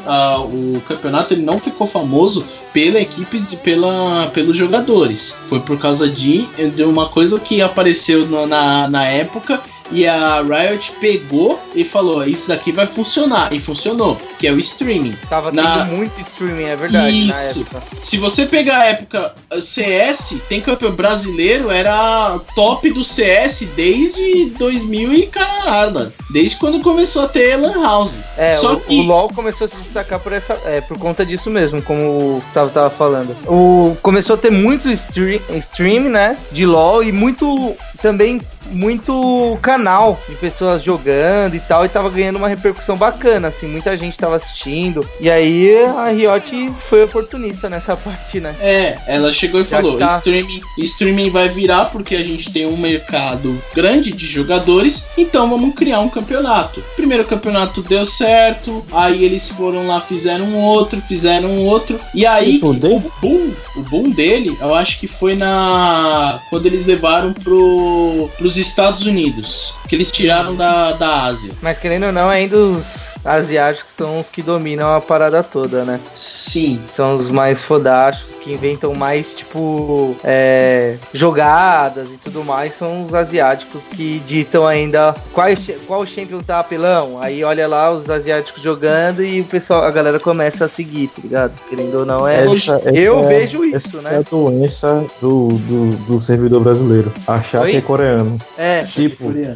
Speaker 5: o campeonato ele não ficou famoso pela equipe, de, pela, pelos jogadores. Foi por causa de, de uma coisa que apareceu na, na época. E a Riot pegou e falou: Isso daqui vai funcionar. E funcionou, que é o streaming.
Speaker 4: Tava tendo
Speaker 5: Na-
Speaker 4: muito streaming, é verdade,
Speaker 5: Isso. Se você pegar a época uh, CS, tem campeão brasileiro, era top do CS desde 2000 e caralho, desde quando começou a ter Lan House.
Speaker 4: É,
Speaker 5: Só
Speaker 4: o,
Speaker 5: que-
Speaker 4: o LoL começou a se destacar por essa, é, por conta disso mesmo, como o Gustavo tava falando. O começou a ter muito stream, stream, né, de LoL e muito também muito canal de pessoas jogando e tal e tava ganhando uma repercussão bacana, assim, muita gente tava assistindo. E aí a Riot foi oportunista nessa parte, né?
Speaker 5: É, ela chegou e
Speaker 4: Já
Speaker 5: falou:
Speaker 4: tá.
Speaker 5: streaming, streaming vai virar porque a gente tem um mercado grande de jogadores, então vamos criar um campeonato. Primeiro campeonato deu certo, aí eles foram lá, fizeram um outro, fizeram um outro, e aí
Speaker 3: Tipo,
Speaker 5: o boom, o boom dele, eu acho que foi na quando eles levaram pro, pros Estados Unidos, que eles tiraram da, da Ásia.
Speaker 4: Mas querendo ou não, ainda os asiáticos são os que dominam a parada toda, né?
Speaker 5: Sim,
Speaker 4: São os mais fodásticos, que inventam mais, tipo, é, jogadas e tudo mais. São os asiáticos que ditam ainda qual, qual champion tá apelão. Aí olha lá os asiáticos jogando e o pessoal, a galera começa a seguir, tá ligado? Querendo ou não, é.
Speaker 3: Essa- essa
Speaker 4: eu
Speaker 3: é-
Speaker 4: vejo isso,
Speaker 3: Essa é
Speaker 4: né?
Speaker 3: a doença do, do, do servidor brasileiro. Achar
Speaker 4: Oi?
Speaker 3: que é coreano.
Speaker 4: É,
Speaker 3: Tipo, é,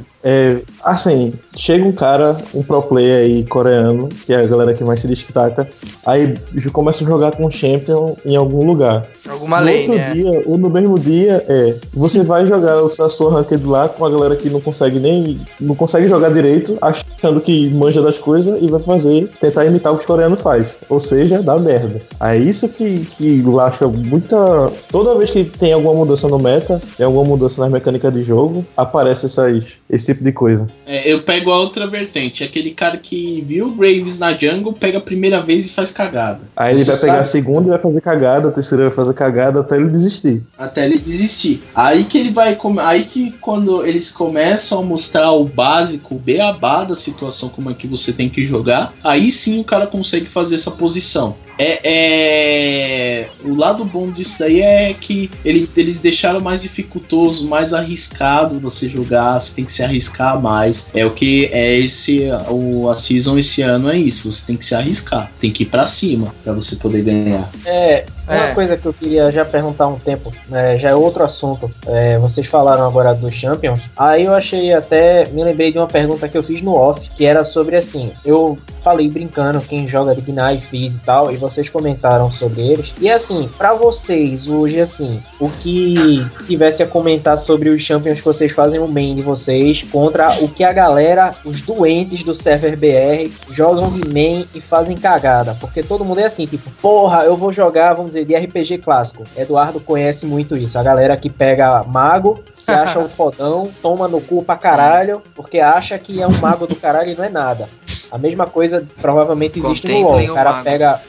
Speaker 3: assim, chega um cara, um pro player aí coreano, que é a galera que mais se destaca, aí começa a jogar com o champion em algum lugar.
Speaker 4: alguma
Speaker 3: no
Speaker 4: lei,
Speaker 3: outro
Speaker 4: né?
Speaker 3: dia, ou no mesmo dia, é, você vai jogar o- a sua ranked lá com a galera que não consegue nem, não consegue jogar direito, achando que manja das coisas e vai fazer, tentar imitar o que os coreanos faz. Ou seja, dá merda. É isso que, que lasca muita... Toda vez que tem alguma mudança no meta, tem alguma mudança nas mecânicas de jogo, aparece essas, tipo de coisa.
Speaker 5: É, eu pego a outra vertente. Aquele cara que viu o Graves na jungle, pega a primeira vez e faz cagada.
Speaker 3: Aí ele
Speaker 5: Você
Speaker 3: vai pegar
Speaker 5: sabe-
Speaker 3: a segunda e vai fazer cagada, a terceira vai fazer cagada até ele desistir.
Speaker 5: Até ele desistir. Aí que ele vai. Aí que quando eles começam a mostrar o básico, o beabá da situação, como é que você tem que jogar, aí sim o cara consegue fazer essa posição. É, é- O lado bom disso daí é que ele- eles deixaram mais dificultoso, mais arriscado você jogar, você tem que se arriscar mais. É o que é esse. O, a season esse ano é isso. Você tem que se arriscar, tem que ir pra cima pra você poder ganhar.
Speaker 1: É, uma
Speaker 4: É.
Speaker 1: coisa que eu queria já perguntar há um tempo, é, já é outro assunto. É, vocês falaram agora dos Champions. Aí eu achei até. Me lembrei de uma pergunta que eu fiz no off, que era sobre assim. Eu falei brincando, quem joga de Ignite, Fizz e tal, e vocês comentaram sobre eles. E assim, pra vocês, hoje, assim, o que tivesse a comentar sobre os champions que vocês fazem o main de vocês contra o que a galera, os doentes do server BR, jogam de main e fazem cagada. Porque todo mundo é assim, tipo, porra, eu vou jogar, vamos dizer, de RPG clássico. Eduardo conhece muito isso. A galera que pega mago, se acha um fodão, toma no cu pra caralho, porque acha que é um mago do caralho e não é nada. A mesma coisa provavelmente existe no LoL.
Speaker 2: Contemplem
Speaker 1: O
Speaker 2: o
Speaker 1: cara
Speaker 2: mago.
Speaker 1: pega.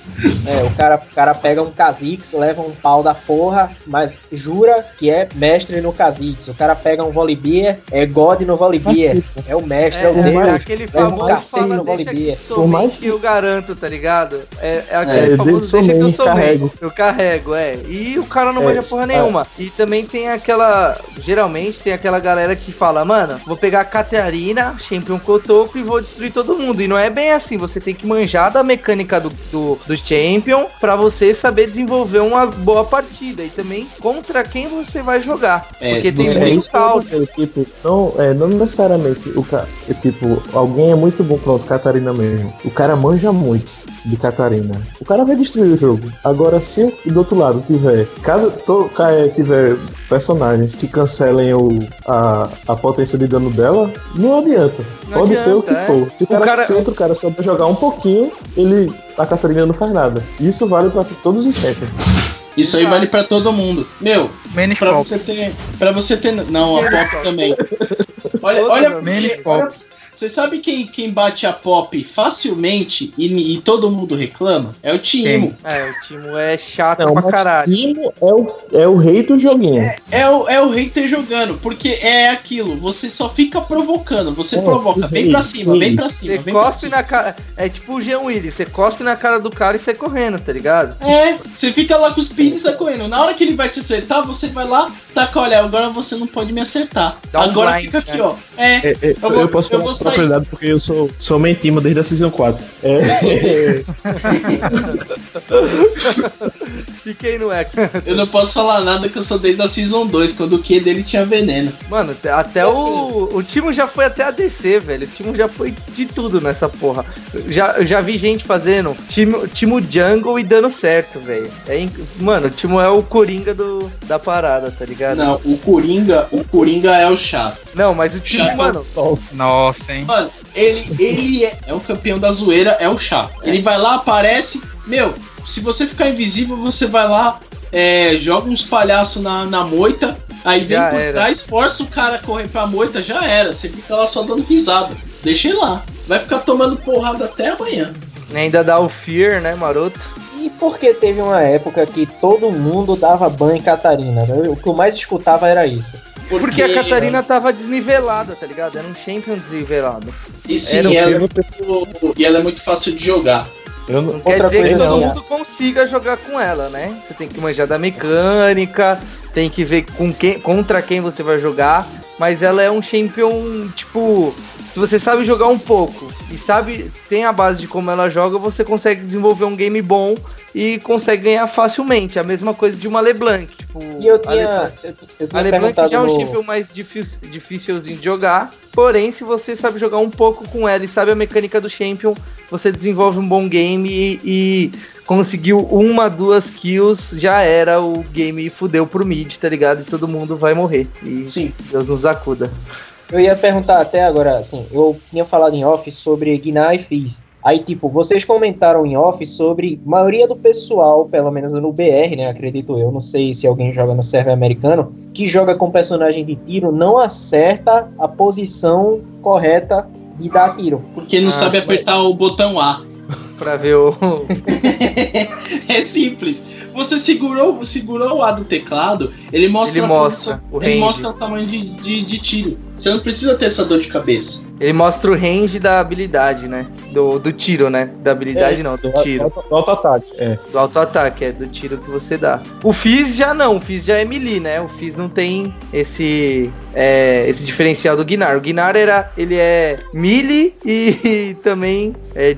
Speaker 1: É, o cara, o cara pega um Kha'Zix, leva um pau da porra, mas jura que é mestre no Kha'Zix. O cara pega um Volibear, é God no Volibear. É o mestre, é, o
Speaker 4: É,
Speaker 1: Deus.
Speaker 4: é aquele
Speaker 1: um
Speaker 4: famoso
Speaker 1: cacete
Speaker 4: fala,
Speaker 1: no
Speaker 4: deixa
Speaker 1: Volibear.
Speaker 4: que
Speaker 3: Por mais
Speaker 4: somente eu garanto, tá ligado? É, é aquele
Speaker 3: É,
Speaker 4: famoso deixa que eu
Speaker 3: somente,
Speaker 4: sou
Speaker 3: carrego.
Speaker 4: Eu carrego, é. E o cara não
Speaker 3: É,
Speaker 4: manja porra
Speaker 3: é.
Speaker 4: nenhuma. E também tem aquela, geralmente tem aquela galera que fala, mano, vou pegar a Catarina, Champion Cotoco e vou destruir todo mundo. E não é bem assim, você tem que manjar da mecânica do, do, do Champion pra você saber desenvolver uma boa partida. E também contra quem você vai jogar.
Speaker 5: É,
Speaker 4: Porque tem muito
Speaker 3: dizer, tipo, não, é, não necessariamente o ca... é, tipo, alguém é muito bom, pronto, Catarina mesmo. O cara manja muito de Catarina. O cara vai destruir o jogo. Agora, se do outro lado tiver, caso to, é, tiver personagens que cancelem o, a, a potência de dano dela, não adianta.
Speaker 4: Não
Speaker 3: Pode ser o que
Speaker 4: adianta, é.
Speaker 3: for. Se, o
Speaker 4: O
Speaker 3: cara,
Speaker 4: cara-
Speaker 3: se outro cara souber jogar um pouquinho, ele. A Catarina não faz nada. Isso vale pra todos os champions.
Speaker 5: Isso aí vale pra todo mundo. Meu,
Speaker 6: Menos
Speaker 5: pra
Speaker 6: pop.
Speaker 5: você ter. Pra você ter. Não, a pop também. Olha, olha. olha-
Speaker 6: pop.
Speaker 5: Você sabe quem, quem bate a pop facilmente e, e todo mundo reclama? É o Timo.
Speaker 4: É, o Timo é chato
Speaker 3: Não,
Speaker 4: pra caralho.
Speaker 3: Timo é o, é o rei do joguinho.
Speaker 5: É o, é o hater jogando, porque é aquilo, você só fica provocando, você
Speaker 3: É,
Speaker 5: provoca, vem
Speaker 3: sim,
Speaker 5: pra cima, vem pra cima,
Speaker 4: Você cospe
Speaker 5: cima.
Speaker 4: na cara. É tipo o Jean Willis, você cospe na cara do cara e sai correndo, tá ligado?
Speaker 5: É, você fica lá com os pins e correndo. Na hora que ele vai te acertar, você vai lá, taca, olha, agora você não pode me acertar.
Speaker 4: Dá um
Speaker 5: agora
Speaker 4: blind,
Speaker 5: fica aqui,
Speaker 4: né?
Speaker 5: ó. É,
Speaker 3: É, é,
Speaker 5: Eu
Speaker 3: eu, posso
Speaker 5: eu vou
Speaker 3: propriedade porque eu sou, sou team desde a Season 4. É,
Speaker 4: E quem não é?
Speaker 5: eu não posso falar nada que eu sou desde a Season 2, quando o Q dele tinha veneno.
Speaker 4: Mano, até o. O Timo já foi até a DC, velho. O Timo já foi de tudo nessa porra. Eu Já, já vi gente fazendo Timo, Timo Jungle e dando certo, velho. É inc- Mano, o Timo é o Coringa do, da parada, tá ligado?
Speaker 5: Não, o Coringa, o Coringa é o chato.
Speaker 4: Não, mas o Timo,
Speaker 5: Já-
Speaker 4: mano.
Speaker 6: Nossa, hein?
Speaker 5: Mano, ele, ele é, é o campeão da zoeira, é o chato. Ele vai lá, aparece. Meu, se você ficar invisível, você vai lá, é, joga uns palhaços na, na moita, aí vem
Speaker 4: Já
Speaker 5: por
Speaker 4: era.
Speaker 5: trás, força o cara a correr pra moita, já era. Você fica lá só dando risada. Deixa ele lá. Vai ficar tomando porrada até amanhã.
Speaker 4: Ainda dá o Fear, né, maroto?
Speaker 1: E porque teve uma época que todo mundo dava banho em Catarina. né? O que eu mais escutava era isso.
Speaker 4: Porque a Catarina tava desnivelada, tá ligado? Era um champion desnivelado.
Speaker 5: E sim,
Speaker 4: Era o
Speaker 5: ela é muito, e ela é muito fácil de jogar.
Speaker 3: eu não,
Speaker 4: Não quer dizer que todo
Speaker 1: não.
Speaker 4: mundo consiga jogar com ela, né? Você tem que manjar da mecânica, tem que ver com quem, contra quem você vai jogar. Mas ela é um champion, tipo, se você sabe jogar um pouco e sabe, tem a base de como ela joga, você consegue desenvolver um game bom e consegue ganhar facilmente. A mesma coisa de uma LeBlanc. Tipo,
Speaker 1: E eu
Speaker 4: a
Speaker 1: tinha,
Speaker 4: LeBlanc-
Speaker 1: eu, eu tinha
Speaker 4: a LeBlanc já é um
Speaker 1: no-
Speaker 4: champion mais difícil, dificilzinho de jogar. Porém, se você sabe jogar um pouco com ela e sabe a mecânica do champion, você desenvolve um bom game e, e conseguiu uma, duas kills, já era o game fudeu pro mid, tá ligado? E todo mundo vai morrer. E
Speaker 5: Sim.
Speaker 4: Deus nos acuda.
Speaker 1: Eu ia perguntar até agora, assim, eu tinha falado em off sobre Guiná e Fizz. Aí, tipo, vocês comentaram em off sobre maioria do pessoal, pelo menos no BR, né? Acredito eu, não sei se alguém joga no server americano, que joga com personagem de tiro, não acerta a posição correta de dar tiro.
Speaker 5: Porque não
Speaker 4: Ah,
Speaker 5: sabe
Speaker 4: foi.
Speaker 5: apertar o botão A.
Speaker 4: Pra ver o.
Speaker 5: é simples. Você segurou, segurou o A do teclado, ele mostra,
Speaker 4: Ele
Speaker 5: a
Speaker 4: mostra
Speaker 5: posição,
Speaker 4: o
Speaker 5: ele mostra o tamanho de, de, de tiro. Você não precisa ter essa dor de cabeça.
Speaker 4: Ele mostra o range da habilidade, né? Do, do tiro, né? Da habilidade
Speaker 5: É,
Speaker 4: não, do
Speaker 3: do
Speaker 4: tiro.
Speaker 3: auto- do auto-ataque. É.
Speaker 4: Do auto-ataque, é do tiro que você dá. O Fizz já não, o Fizz já é melee, né? O Fizz não tem esse é, esse diferencial do Guinar. O Guinar era, ele é melee e, também é,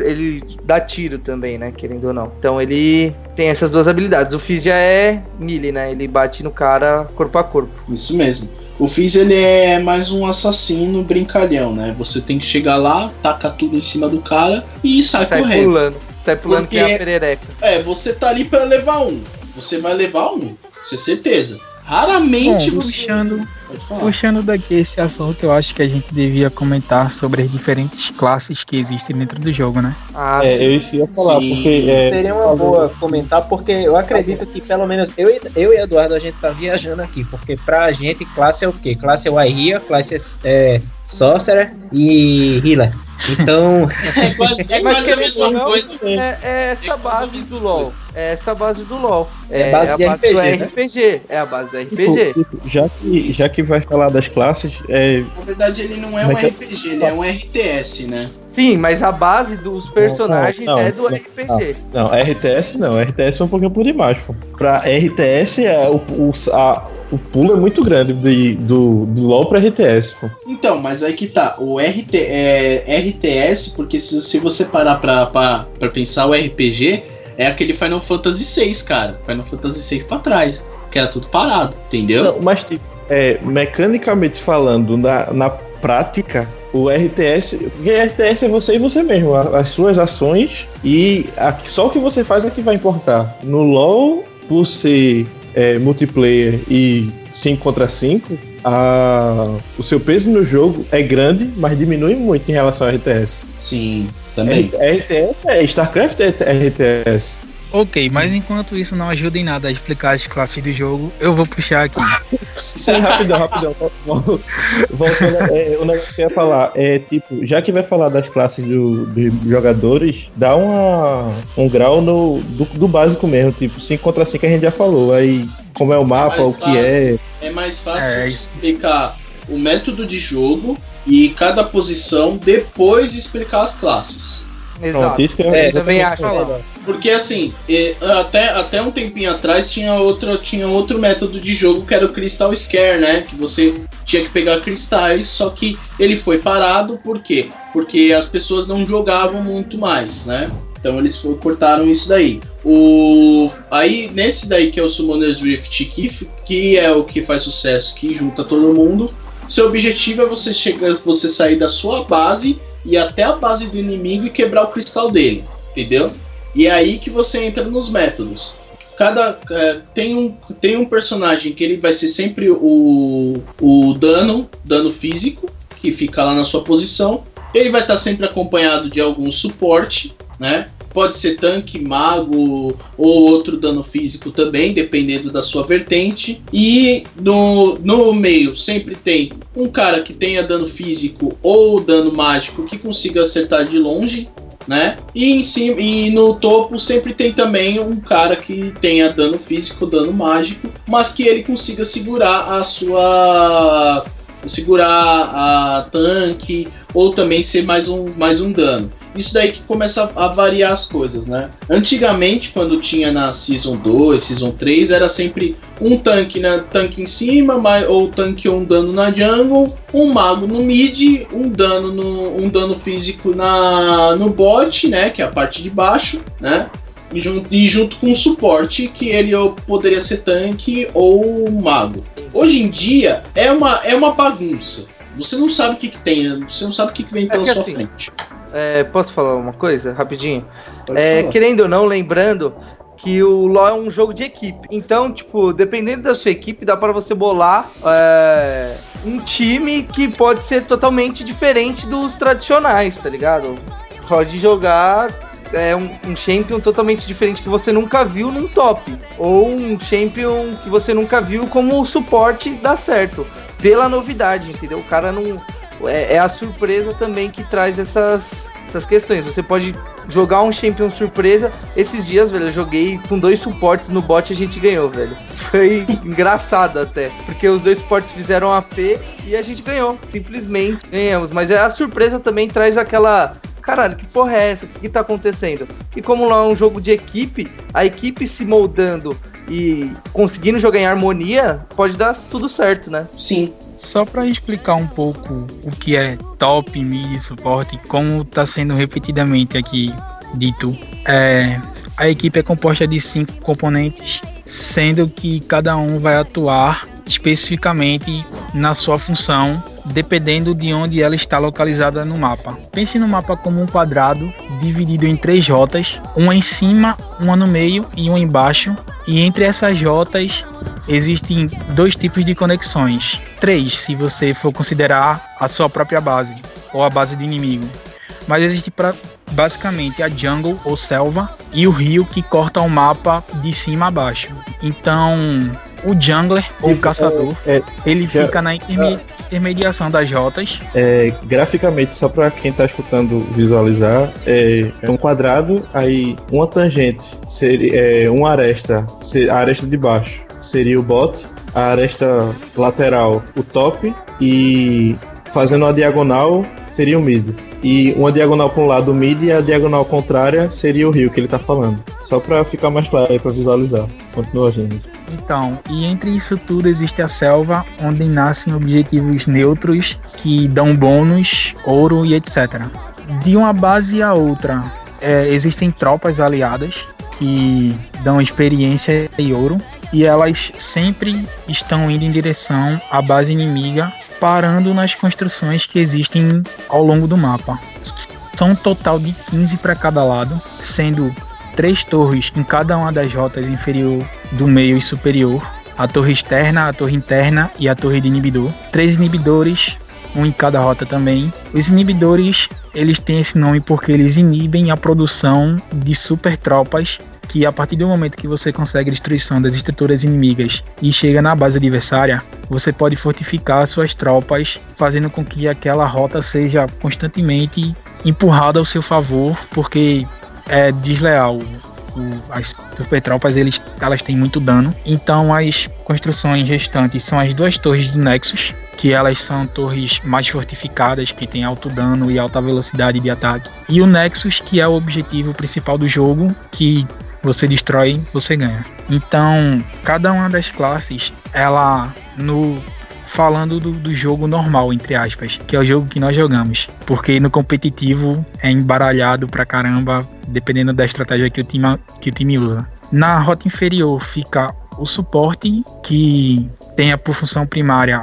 Speaker 4: ele dá tiro também, né? Querendo ou não. Então ele tem essas duas habilidades. O Fizz já é melee, né? Ele bate no cara corpo a corpo.
Speaker 5: Isso mesmo. O Fizz ele é mais um assassino brincalhão, né? Você tem que chegar lá, taca tudo em cima do cara e sai,
Speaker 4: Sai
Speaker 5: correndo.
Speaker 4: pulando. Sai pulando que é
Speaker 5: Porque-
Speaker 4: a perereca.
Speaker 5: É, você tá ali pra levar um. Você vai levar um, isso é certeza. Raramente
Speaker 6: Bom,
Speaker 5: você.
Speaker 6: puxando,
Speaker 5: Pode falar.
Speaker 6: Puxando daqui esse assunto, eu acho que a gente devia comentar sobre as diferentes classes que existem dentro do jogo, né?
Speaker 4: Ah,
Speaker 3: É,
Speaker 4: sim.
Speaker 3: eu isso ia falar,
Speaker 5: Sim.
Speaker 3: porque é,
Speaker 1: Seria uma boa comentar, porque eu acredito que pelo menos eu, e- eu e Eduardo a gente tá viajando aqui, porque pra gente classe é o quê? Classe é Wairia, classe é, é Sorcerer e Healer. Então,
Speaker 5: É quase, é
Speaker 4: Mas
Speaker 5: quase a mesma coisa.
Speaker 4: É, é essa base do LoL. É essa base do LoL.
Speaker 1: É base
Speaker 4: a
Speaker 1: de
Speaker 4: base
Speaker 1: RPG,
Speaker 4: do
Speaker 1: né?
Speaker 4: RPG. É a base do
Speaker 3: tipo,
Speaker 4: RPG.
Speaker 3: tipo, já, que, já que vai falar das classes, é,
Speaker 5: Na verdade, ele não é um
Speaker 3: Mas que-
Speaker 5: RPG, ele é um RTS, né?
Speaker 4: Sim, mas a base dos personagens
Speaker 3: não,
Speaker 4: é do
Speaker 3: não,
Speaker 4: RPG.
Speaker 3: Não, RTS não, RTS é um pouquinho por demais, pô. Pra RTS, é, o, o, a- o pulo é muito grande de- do, do LoL pra RTS, pô.
Speaker 5: Então, mas aí que tá. O RT, é, RTS, porque se, se você parar pra, pra, pra pensar, o RPG é aquele Final Fantasy VI, cara. Final Fantasy VI pra trás. Que era tudo parado, entendeu?
Speaker 3: Não, mas, tipo, é, mecanicamente falando, na, na prática, o RTS. Porque RTS é você e você mesmo, as suas ações e a- só o que você faz é que vai importar. No LoL, por ser é, multiplayer e 5 contra 5, a- o seu peso no jogo é grande, mas diminui muito em relação ao RTS.
Speaker 5: Sim, também.
Speaker 3: RTS é StarCraft é RTS.
Speaker 6: Ok, mas enquanto isso não ajuda em nada a explicar as classes do jogo, eu vou puxar aqui.
Speaker 3: Sim, rapidão, rapidão. Vol- Voltando, é, o negócio que eu ia falar é tipo, já que vai falar das classes do- dos jogadores, dá uma, um grau no, do, do básico mesmo, tipo, 5 contra 5 a gente já falou. Aí, como é o mapa,
Speaker 5: mais
Speaker 3: o que é.
Speaker 5: É mais fácil
Speaker 6: É, isso.
Speaker 5: explicar o método de jogo e cada posição, depois de explicar as classes.
Speaker 3: Pronto,
Speaker 4: Exato.
Speaker 3: isso que eu,
Speaker 1: É,
Speaker 4: Eu também acho.
Speaker 5: Porque assim, até, até um tempinho atrás tinha outro, tinha outro método de jogo que era o Crystal Scare, né? Que você tinha que pegar cristais, só que ele foi parado, por quê? Porque as pessoas não jogavam muito mais, né? Então eles cortaram isso daí. O aí nesse daí que é o Summoner's Rift, que, que é o que faz sucesso, que junta todo mundo. Seu objetivo é você chegar, você sair da sua base e até a base do inimigo e quebrar o cristal dele, entendeu? E é aí que você entra nos métodos. Cada é, tem um tem um personagem que ele vai ser sempre o, o dano dano físico que fica lá na sua posição. Ele vai estar sempre acompanhado de algum suporte, né? Pode ser tanque, mago ou outro dano físico também, dependendo da sua vertente. E no, no meio sempre tem um cara que tenha dano físico ou dano mágico que consiga acertar de longe, né? E em cima e no topo sempre tem também um cara que tenha dano físico, dano mágico, mas que ele consiga segurar a sua segurar a tanque ou também ser mais um mais um dano. Isso daí que começa a variar as coisas, né? Antigamente, quando tinha na Season 2, Season 3, era sempre um tanque, né? tanque em cima, mais, ou tanque ou um dano na jungle, um mago no mid, um dano no, um dano físico na no bot, né, que é a parte de baixo, né? E junto, e junto com o suporte, que ele poderia ser tanque ou mago. Hoje em dia é uma, é uma bagunça. Você não sabe o que, que tem, né? você não sabe o que, que vem pela
Speaker 4: que
Speaker 5: sua
Speaker 4: assim,
Speaker 5: frente.
Speaker 4: É, posso falar uma coisa rapidinho? É, querendo ou não, lembrando que o LoL é um jogo de equipe. Então, tipo, dependendo da sua equipe, dá para você bolar é, um time que pode ser totalmente diferente dos tradicionais, tá ligado? Pode jogar é, um, um champion totalmente diferente que você nunca viu num top. Ou um champion que você nunca viu como suporte dá certo. Pela novidade, entendeu? O cara não. É, é a surpresa também que traz essas, essas questões. Você pode jogar um champion surpresa. Esses dias, velho, eu joguei com dois suportes no bot e a gente ganhou, velho. Foi engraçado até. Porque os dois suportes fizeram AP e a gente ganhou. Simplesmente ganhamos. Mas é a surpresa também traz aquela. Caralho, que porra é essa? O que, que tá acontecendo? E como lá é um jogo de equipe, a equipe se moldando e conseguindo jogar em harmonia, pode dar tudo certo, né?
Speaker 5: Sim.
Speaker 6: Só para explicar um pouco o que é top, mid, suporte, como está sendo repetidamente aqui dito, é, a equipe é composta de cinco componentes, sendo que cada um vai atuar especificamente na sua função dependendo de onde ela está localizada no mapa. Pense no mapa como um quadrado dividido em três rotas, uma em cima, uma no meio e uma embaixo. E entre essas rotas existem dois tipos de conexões. Três, se você for considerar a sua própria base ou a base do inimigo. Mas existe pra, basicamente a jungle ou selva e o rio que corta o mapa de cima a baixo. Então, o jungler ou o caçador,
Speaker 3: É,
Speaker 6: ele
Speaker 3: já-
Speaker 6: fica na interme- intermediação das rotas.
Speaker 3: é, graficamente, só pra quem tá escutando visualizar, é, é um quadrado, aí uma tangente, seria, é, uma aresta, se- a aresta de baixo seria o bot, a aresta lateral o top e fazendo a diagonal seria o mid. E uma diagonal para um lado o mid e a diagonal contrária seria o rio que ele tá falando. Só pra ficar mais claro aí pra visualizar. Continua, gente.
Speaker 6: Então, e entre isso tudo existe a selva, onde nascem objetivos neutros que dão bônus, ouro e etc. De uma base a outra, é, existem tropas aliadas que dão experiência e ouro, e elas sempre estão indo em direção à base inimiga, parando nas construções que existem ao longo do mapa. São um total de 15 para cada lado, sendo três torres em cada uma das rotas inferior do meio e superior, a torre externa, a torre interna e a torre de inibidor. Três inibidores, um em cada rota também. Os inibidores, eles têm esse nome porque eles inibem a produção de super tropas que a partir do momento que você consegue destruição das estruturas inimigas e chega na base adversária, você pode fortificar suas tropas, fazendo com que aquela rota seja constantemente empurrada ao seu favor, porque é desleal. As super tropas eles, elas têm muito dano. Então as construções restantes são as duas torres do Nexus, que elas são torres mais fortificadas, que têm alto dano e alta velocidade de ataque. E o Nexus, que é o objetivo principal do jogo, que você destrói, você ganha. Então, cada uma das classes, ela no falando do, do jogo normal, entre aspas, que é o jogo que nós jogamos. Porque no competitivo é embaralhado pra caramba, dependendo da estratégia que o time, que o time usa. Na rota inferior fica o suporte, que tem por função primária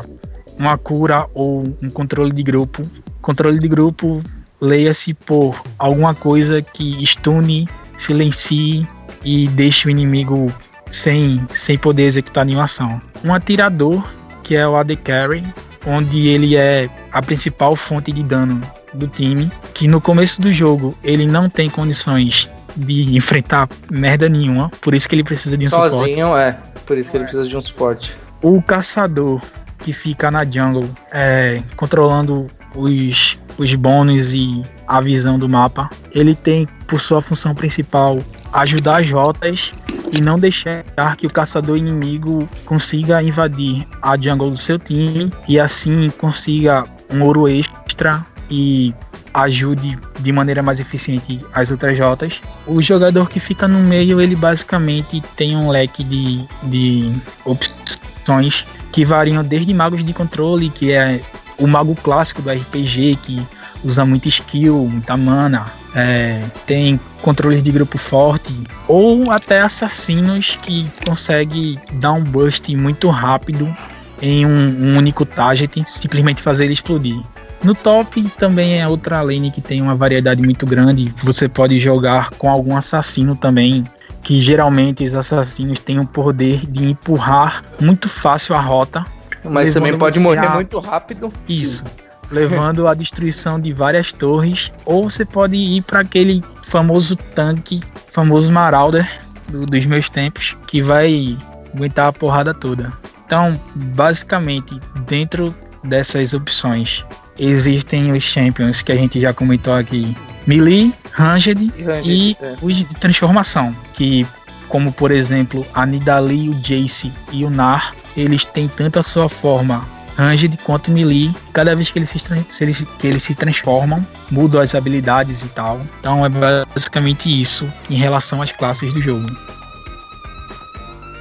Speaker 6: uma cura ou um controle de grupo. Controle de grupo, leia-se por alguma coisa que stune, silencie e deixe o inimigo sem, sem poder executar nenhuma ação. Um atirador, que é o AD Carry, onde ele é a principal fonte de dano do time, que no começo do jogo ele não tem condições de enfrentar merda nenhuma, por isso que ele precisa de um suporte.
Speaker 4: Sozinho, é. Por isso que ele precisa de um suporte.
Speaker 6: O caçador que fica na jungle é, controlando os, os bônus e a visão do mapa, ele tem por sua função principal ajudar as rotas e não deixar que o caçador inimigo consiga invadir a jungle do seu time e assim consiga um ouro extra e ajude de maneira mais eficiente as outras rotas. O jogador que fica no meio, ele basicamente tem um leque de, de opções que variam desde magos de controle, que é o mago clássico do RPG, que usa muita skill, muita mana, é, tem controles de grupo forte, ou até assassinos que consegue dar um burst muito rápido em um, um único target, simplesmente fazer ele explodir. No top também é outra lane que tem uma variedade muito grande. Você pode jogar com algum assassino também, que geralmente os assassinos têm o poder de empurrar muito fácil a rota.
Speaker 4: Mas também pode morrer muito rápido.
Speaker 6: Isso. Levando à destruição de várias torres. Ou você pode ir para aquele famoso tanque, famoso Marauder do- dos meus tempos, que vai aguentar a porrada toda. Então, basicamente, dentro dessas opções, existem os champions que a gente já comentou aqui: Melee, Ranged e
Speaker 4: é.
Speaker 6: os de transformação, que como por exemplo a Nidalee, o Jace e o Nar, eles têm tanto a sua forma Ranged quanto Melee. Cada vez que eles, se, se eles, que eles se transformam, mudam as habilidades e tal. Então é basicamente isso em relação às classes do jogo.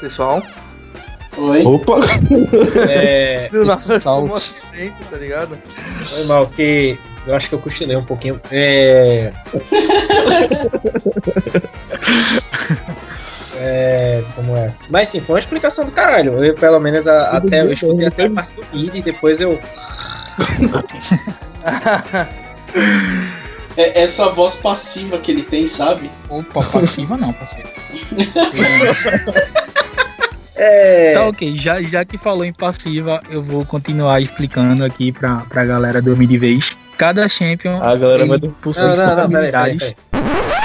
Speaker 4: Pessoal,
Speaker 5: Oi?
Speaker 3: Opa!
Speaker 1: É,
Speaker 6: Salve.
Speaker 4: como assistência, tá ligado?
Speaker 1: foi mal, que eu acho que eu cochilei um pouquinho. É. É, como é? Mas sim, foi uma explicação do caralho. Eu, pelo menos, a- até eu escutei até a parte do mid e depois eu.
Speaker 5: É essa voz passiva que ele tem, sabe?
Speaker 6: Opa, passiva não, parceiro.
Speaker 1: É.
Speaker 6: Tá ok, já, já que falou em passiva, eu vou continuar explicando aqui pra, pra galera dormir de vez. Cada champion
Speaker 3: A galera vai
Speaker 6: possui
Speaker 1: Não, não, não, peraí, peraí,
Speaker 6: habilidades.
Speaker 1: peraí.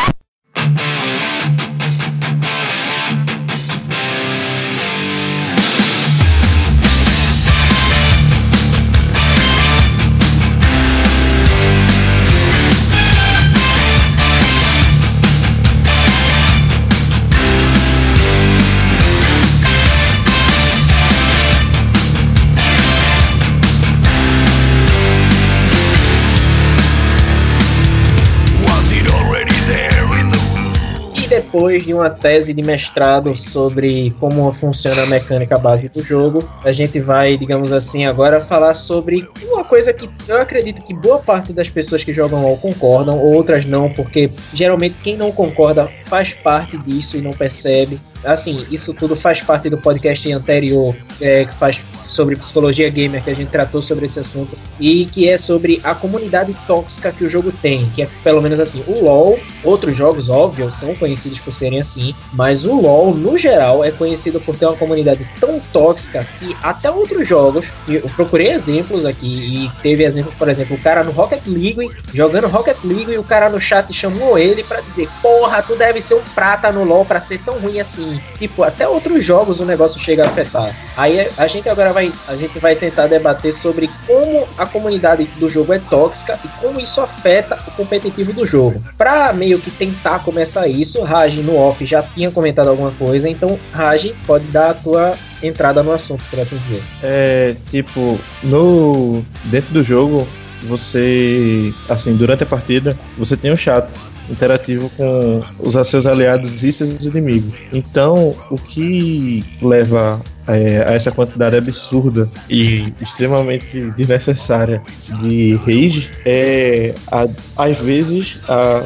Speaker 1: Depois de uma tese de mestrado sobre como funciona a mecânica base do jogo, a gente vai, digamos assim, agora falar sobre uma coisa que eu acredito que boa parte das pessoas que jogam LoL concordam, outras não, porque geralmente quem não concorda faz parte disso e não percebe. Assim, isso tudo faz parte do podcast anterior, é, que faz sobre psicologia gamer, que a gente tratou sobre esse assunto, e que é sobre a comunidade tóxica que o jogo tem, que é pelo menos assim, o LoL, outros jogos, óbvio, são conhecidos por serem assim, mas o LoL, no geral, é conhecido por ter uma comunidade tão tóxica que até outros jogos, eu procurei exemplos aqui, e teve exemplos, por exemplo, o cara no Rocket League, jogando Rocket League, e o cara no chat chamou ele pra dizer, porra, tu deve ser um prata no LoL pra ser tão ruim assim. Tipo, até outros jogos o negócio chega a afetar. Aí a gente agora vai, a gente vai tentar debater sobre como a comunidade do jogo é tóxica e como isso afeta o competitivo do jogo. Pra meio que tentar começar isso, Raj no off já tinha comentado alguma coisa, então Raj pode dar a tua entrada no assunto, por assim dizer.
Speaker 3: É, tipo, no dentro do jogo, você, assim, durante a partida, você tem um chat interativo com os seus aliados e seus inimigos. Então, o que leva é, a essa quantidade absurda e extremamente desnecessária de rage é, a- às vezes, a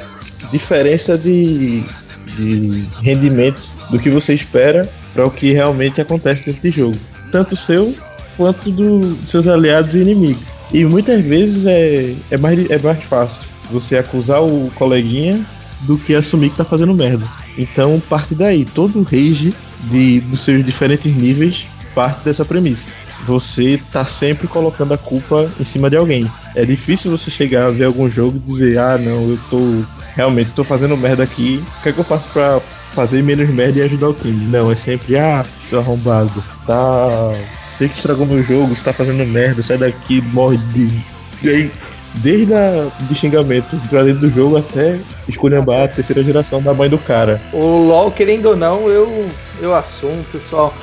Speaker 3: diferença de, de rendimento do que você espera para o que realmente acontece dentro de jogo. Tanto seu quanto do- dos seus aliados e inimigos. E muitas vezes é, é, mais, é mais fácil você acusar o coleguinha do que assumir que tá fazendo merda. Então parte daí, todo o rage de, dos seus diferentes níveis parte dessa premissa. Você tá sempre colocando a culpa em cima de alguém. É difícil você chegar a ver algum jogo e dizer, ah não, eu tô realmente tô fazendo merda aqui, o que é que eu faço pra fazer menos merda e ajudar o time? Não, é sempre, ah, seu arrombado, tá. Você que estragou meu jogo, você tá fazendo merda, sai daqui, morre de. Desde a, de xingamento do jogo até esculhambar a terceira geração da mãe do cara.
Speaker 4: O LoL, querendo ou não, eu, eu assumo, pessoal.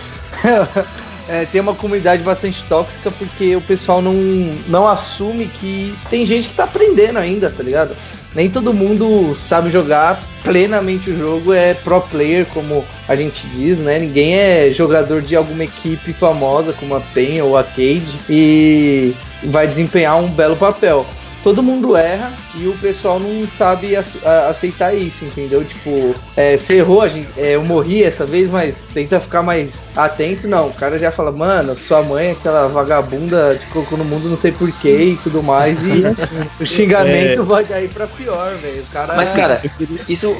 Speaker 4: É, tem uma comunidade bastante tóxica porque o pessoal não, não assume que tem gente que tá aprendendo ainda, tá ligado? Nem todo mundo sabe jogar plenamente o jogo, é pro player, como a gente diz, né? Ninguém é jogador de alguma equipe famosa, como a PEN ou a Cade, e vai desempenhar um belo papel todo mundo erra e o pessoal não sabe aceitar isso, entendeu? Tipo, é, você errou, a gente, é, eu morri essa vez, mas tenta ficar mais atento. Não, o cara já fala, mano, sua mãe é aquela vagabunda te colocou no mundo não sei porquê e tudo mais. E o xingamento vai daí pra pior, velho. O cara.
Speaker 2: Mas, cara, isso,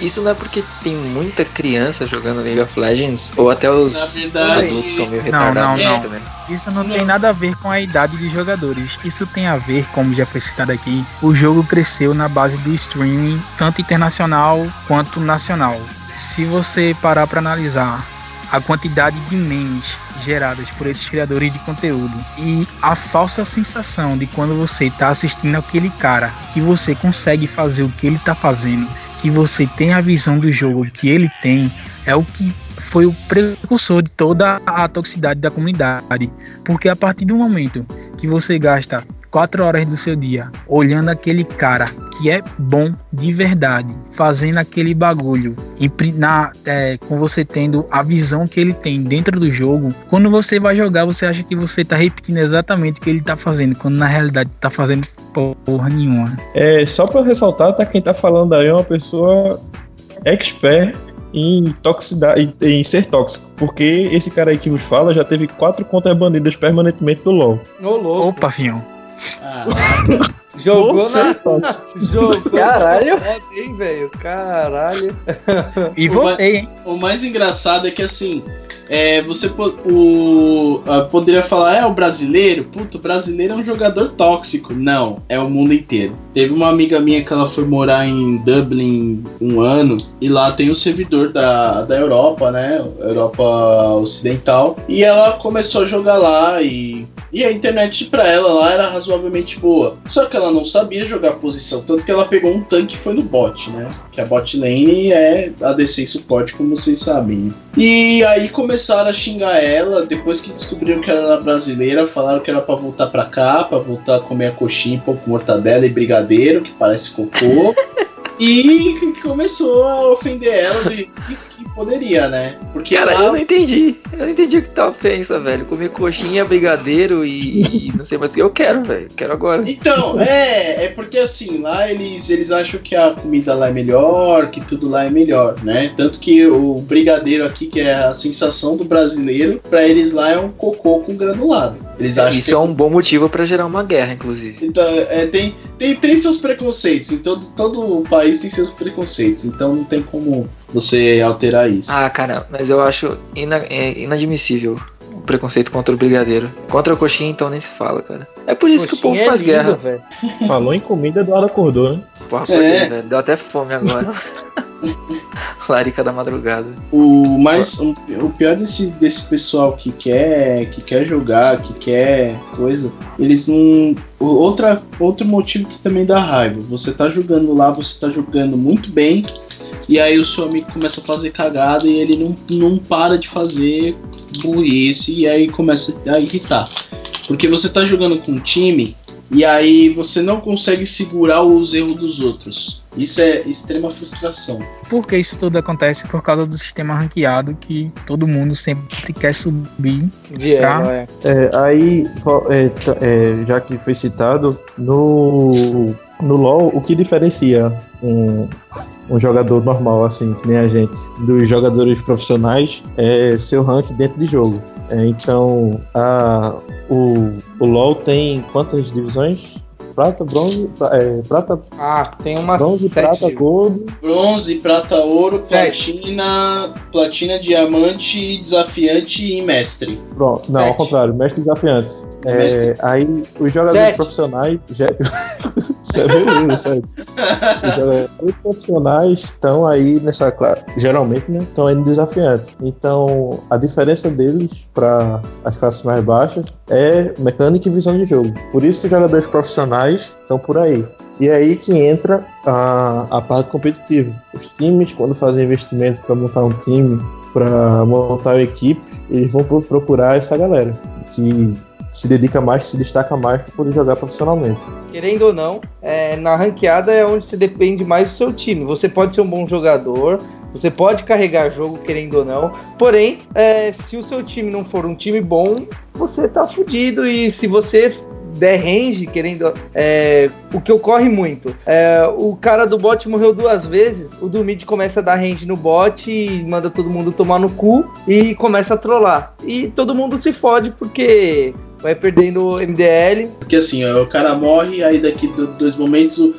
Speaker 2: isso não é porque tem muita criança jogando League of Legends, ou até os
Speaker 5: Na verdade-
Speaker 2: adultos são meio
Speaker 6: Não,
Speaker 2: retardados
Speaker 6: não, não.
Speaker 2: também.
Speaker 6: Isso não tem nada a ver com a idade de jogadores. Isso tem a ver, como já foi citado aqui, o jogo cresceu na base do streaming, tanto internacional quanto nacional. Se você parar para analisar a quantidade de memes geradas por esses criadores de conteúdo e a falsa sensação de quando você está assistindo aquele cara que você consegue fazer o que ele está fazendo, que você tem a visão do jogo que ele tem, é o que foi o precursor de toda a toxicidade da comunidade. Porque a partir do momento que você gasta quatro horas do seu dia olhando aquele cara que é bom de verdade, fazendo aquele bagulho, impri- na, é, com você tendo a visão que ele tem dentro do jogo, quando você vai jogar, você acha que você tá repetindo exatamente o que ele tá fazendo, quando na realidade tá fazendo porra nenhuma.
Speaker 3: É, só pra ressaltar, tá quem tá falando aí é uma pessoa expert em toxicidade, em, em ser tóxico. Porque esse cara aí que vos fala já teve quatro contas banidas permanentemente do LoL.
Speaker 4: Ô, louco.
Speaker 6: Opa, fião.
Speaker 5: Ah,
Speaker 4: Jogou
Speaker 3: Você,
Speaker 4: na.
Speaker 3: Fox.
Speaker 4: Jogou
Speaker 1: Caralho.
Speaker 4: hein, velho? Caralho.
Speaker 6: E votei, hein?
Speaker 5: o mais engraçado é que assim, é, você o, poderia falar, é o brasileiro? Puto, o brasileiro é um jogador tóxico. Não, é o mundo inteiro. Teve uma amiga minha que ela foi morar em Dublin um ano e lá tem o servidor da, da Europa, né? Europa Ocidental. E ela começou a jogar lá e, e a internet pra ela lá era razoavelmente boa. Só que ela não sabia jogar posição, tanto que ela pegou um tanque e foi no bot, né? Que a bot lane é ADC e suporte, como vocês sabem. E aí começaram a xingar ela, depois que descobriram que ela era brasileira, falaram que era pra voltar pra cá, pra voltar a comer a coxinha pão com mortadela e brigadeiro, que parece cocô. e começou a ofender ela de que, poderia, né? Porque
Speaker 2: Cara,
Speaker 5: lá-
Speaker 2: eu não entendi. Eu não entendi o que tá ofensa, velho. Comer coxinha, brigadeiro e, e não sei mais o que. Eu quero, velho. Quero agora.
Speaker 5: Então, é, é porque assim, lá eles, eles acham que a comida lá é melhor, que tudo lá é melhor, né? Tanto que o brigadeiro aqui, que é a sensação do brasileiro, pra eles lá é um cocô com granulado. Eles acham
Speaker 2: Isso
Speaker 5: que
Speaker 2: é um bom motivo pra gerar uma guerra, inclusive.
Speaker 5: Então, é, tem, tem, tem seus preconceitos, em todo, todo país tem seus preconceitos, então não tem como você alterar isso.
Speaker 2: Ah, cara, mas eu acho ina- é inadmissível o preconceito contra o brigadeiro. Contra a coxinha, então nem se fala, cara. É por isso que o povo
Speaker 4: Coxinha é
Speaker 2: faz
Speaker 4: lindo,
Speaker 2: guerra.
Speaker 4: velho.
Speaker 3: Falou em comida, Eduardo acordou, né?
Speaker 2: Porra,
Speaker 5: É.
Speaker 2: é. velho. Deu até fome agora. Larica da madrugada.
Speaker 5: O mais o, o pior desse, desse pessoal que quer que quer jogar, que quer coisa, eles não outra outro motivo que também dá raiva. Você tá jogando lá, você tá jogando muito bem e aí o seu amigo começa a fazer cagada e ele não, não para de fazer burrice e aí começa a irritar. Porque você tá jogando com um time e aí você não consegue segurar os erros dos outros. Isso é extrema frustração.
Speaker 6: Porque isso tudo acontece por causa do sistema ranqueado que todo mundo sempre quer subir.
Speaker 4: Vieram,
Speaker 6: Tá.
Speaker 4: é.
Speaker 3: É, aí, é, tá- é, já que foi citado, no, no LoL, o que diferencia um, um jogador normal, assim, que nem a gente, dos jogadores profissionais é seu rank dentro de jogo. É, então, a, o, o LoL tem quantas divisões? Prata, bronze, é, prata,
Speaker 4: Ah, tem uma
Speaker 3: bronze,
Speaker 4: sete
Speaker 3: prata, gold.
Speaker 5: Bronze, prata, ouro,
Speaker 4: Sete.
Speaker 5: platina, platina, diamante, desafiante e mestre.
Speaker 3: Pronto, não, ao
Speaker 4: Sete.
Speaker 3: contrário, mestre desafiante. É,
Speaker 5: Mestre.
Speaker 3: aí, os jogadores
Speaker 4: Sete.
Speaker 3: profissionais. Isso é beleza, sério. Os profissionais estão aí nessa classe. Geralmente, né? Estão aí no desafiante. Então, a diferença deles para as classes mais baixas é mecânica e visão de jogo. Por isso que os jogadores profissionais estão por aí. E é aí que entra a, a parte competitiva. Os times, quando fazem investimento para montar um time, para montar uma equipe, eles vão pro- procurar essa galera que se dedica mais, se destaca mais para poder jogar profissionalmente.
Speaker 4: Querendo ou não, é, na ranqueada é onde você depende mais do seu time. Você pode ser um bom jogador, você pode carregar jogo, querendo ou não. Porém, é, se o seu time não for um time bom, você tá fudido. E se você der range, querendo. É, o que ocorre muito. É, o cara do bot morreu duas vezes, o do mid começa a dar range no bot e manda todo mundo tomar no cu e começa a trollar. E todo mundo se fode porque vai perdendo MDL.
Speaker 5: Porque assim, ó, o cara morre, aí daqui do- dois momentos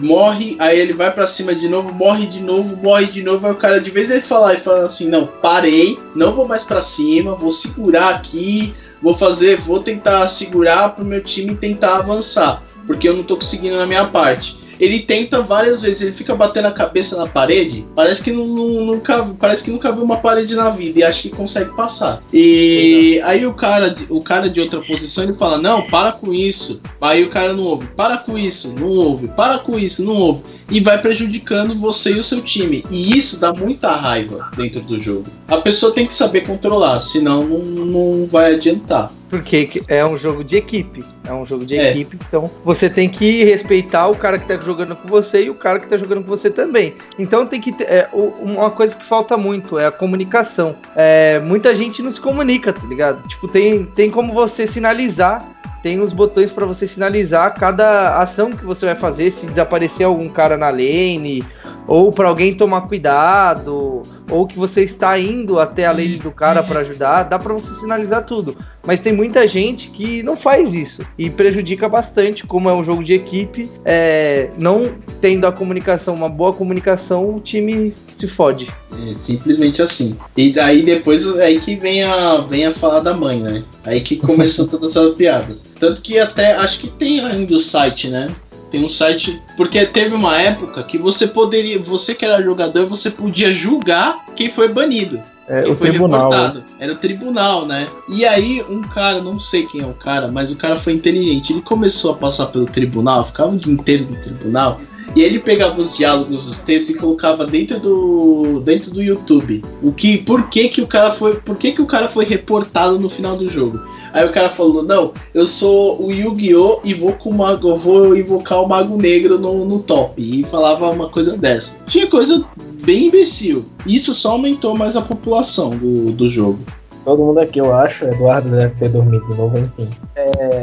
Speaker 5: morre, aí ele vai pra cima de novo, morre de novo, morre de novo, aí o cara de vez ele falar e fala assim, não, parei, não vou mais pra cima, vou segurar aqui, vou fazer, vou tentar segurar pro meu time tentar avançar, porque eu não tô conseguindo na minha parte. Ele tenta várias vezes, ele fica batendo a cabeça na parede, parece que nu- nu- nunca, parece que nunca viu uma parede na vida e acha que consegue passar. E aí o cara, de- o cara de outra posição ele fala: "Não, para com isso". Aí o cara não ouve. Para com isso, não ouve. Para com isso, não ouve. E vai prejudicando você e o seu time. E isso dá muita raiva dentro do jogo. A pessoa tem que saber controlar, senão não, não vai adiantar.
Speaker 4: Porque que- é um jogo de equipe. É um jogo de
Speaker 5: É.
Speaker 4: equipe, então você tem que respeitar o cara que tá jogando com você e o cara que tá jogando com você também. Então tem que ter. é, uma coisa que falta muito é a comunicação. É, muita gente não se comunica, tá ligado? Tipo, tem, tem como você sinalizar. Tem os botões pra você sinalizar cada ação que você vai fazer, se desaparecer algum cara na lane, ou pra alguém tomar cuidado, ou que você está indo até a lane do cara pra ajudar, dá pra você sinalizar tudo. Mas tem muita gente que não faz isso e prejudica bastante, como é um jogo de equipe, é, não tendo a comunicação, uma boa comunicação, o time se fode.
Speaker 5: É simplesmente assim. E daí depois é aí que vem a, vem a falar da mãe, né? Aí que começou todas as piadas. Tanto que até acho que tem ainda o site, né? Tem um site. Porque teve uma época que você poderia. Você que era jogador, você podia julgar quem foi banido.
Speaker 3: É,
Speaker 5: quem
Speaker 3: o
Speaker 5: foi
Speaker 3: tribunal.
Speaker 5: reportado. Era o tribunal, né? E aí, um cara, não sei quem é o cara, mas o cara foi inteligente. Ele começou a passar pelo tribunal, ficava o dia inteiro no tribunal. E ele pegava os diálogos dos textos e colocava dentro do dentro do YouTube. O que, por que que o cara foi, por que que o cara foi reportado no final do jogo? Aí o cara falou: "Não, eu sou o Yu-Gi-Oh e vou com o mago, eu vou invocar o Mago Negro no, no top". E falava uma coisa dessa. Tinha coisa bem imbecil. Isso só aumentou mais a população do, do jogo.
Speaker 1: Todo mundo aqui, eu acho. Eduardo deve ter dormido de novo, enfim.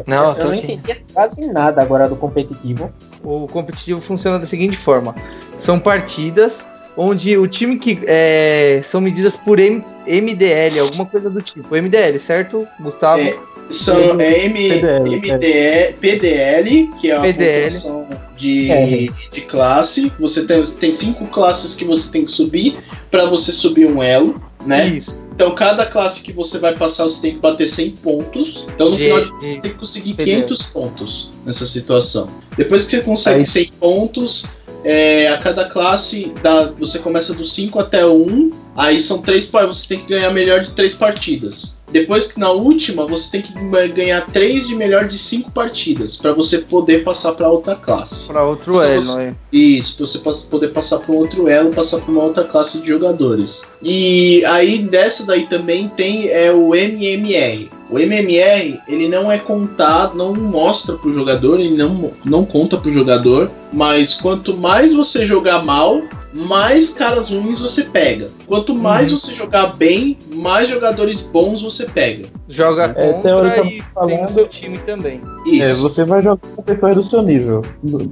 Speaker 2: Não, eu
Speaker 1: não entendi quase nada agora do competitivo.
Speaker 4: O competitivo funciona da seguinte forma: são partidas onde o time que é, são medidas por M- MDL, alguma coisa do tipo. MDL, certo, Gustavo?
Speaker 5: É, São é M,
Speaker 3: PDL,
Speaker 5: MDE, PDL, que é a
Speaker 4: PDL.
Speaker 5: pontuação de,
Speaker 1: É.
Speaker 5: de classe. Você tem, tem cinco classes que você tem que subir para você subir um elo, né?
Speaker 4: Isso.
Speaker 5: Então cada classe que você vai passar você tem que bater 100 pontos. Então no
Speaker 4: De-
Speaker 5: final de
Speaker 4: de-
Speaker 5: você tem que conseguir
Speaker 4: PDL.
Speaker 5: 500 pontos nessa situação. Depois que você consegue
Speaker 3: Aí-
Speaker 5: 100 pontos, é, a cada classe dá, você começa do 5 até o 1. Aí são três você tem que ganhar melhor de três partidas. Depois que na última você tem que ganhar três de melhor de cinco partidas para você poder passar para outra classe.
Speaker 4: Pra outro elo,
Speaker 5: você-
Speaker 4: né?
Speaker 5: Isso, pra você poder passar para um outro elo, passar para uma outra classe de jogadores. E aí dessa daí também tem é o MMR. O MMR, ele não é contado, não mostra pro jogador, ele não, não conta pro jogador, mas quanto mais você jogar mal, mais caras ruins você pega. Quanto mais você jogar bem, mais jogadores bons você pega.
Speaker 4: Joga
Speaker 3: É,
Speaker 4: contra e tem
Speaker 3: falando-
Speaker 4: o seu time também.
Speaker 5: Isso.
Speaker 3: É, você vai jogar com pessoas do seu nível.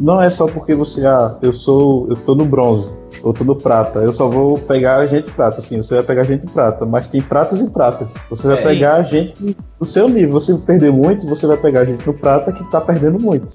Speaker 3: Não é só porque você, ah, eu sou, eu tô no bronze, ou tô no prata. Eu só vou pegar gente prata, assim, você vai pegar gente prata, mas tem pratas e pratas. Você vai
Speaker 5: É.
Speaker 3: pegar gente do seu nível. Você perder muito, você vai pegar gente no prata que tá perdendo muito.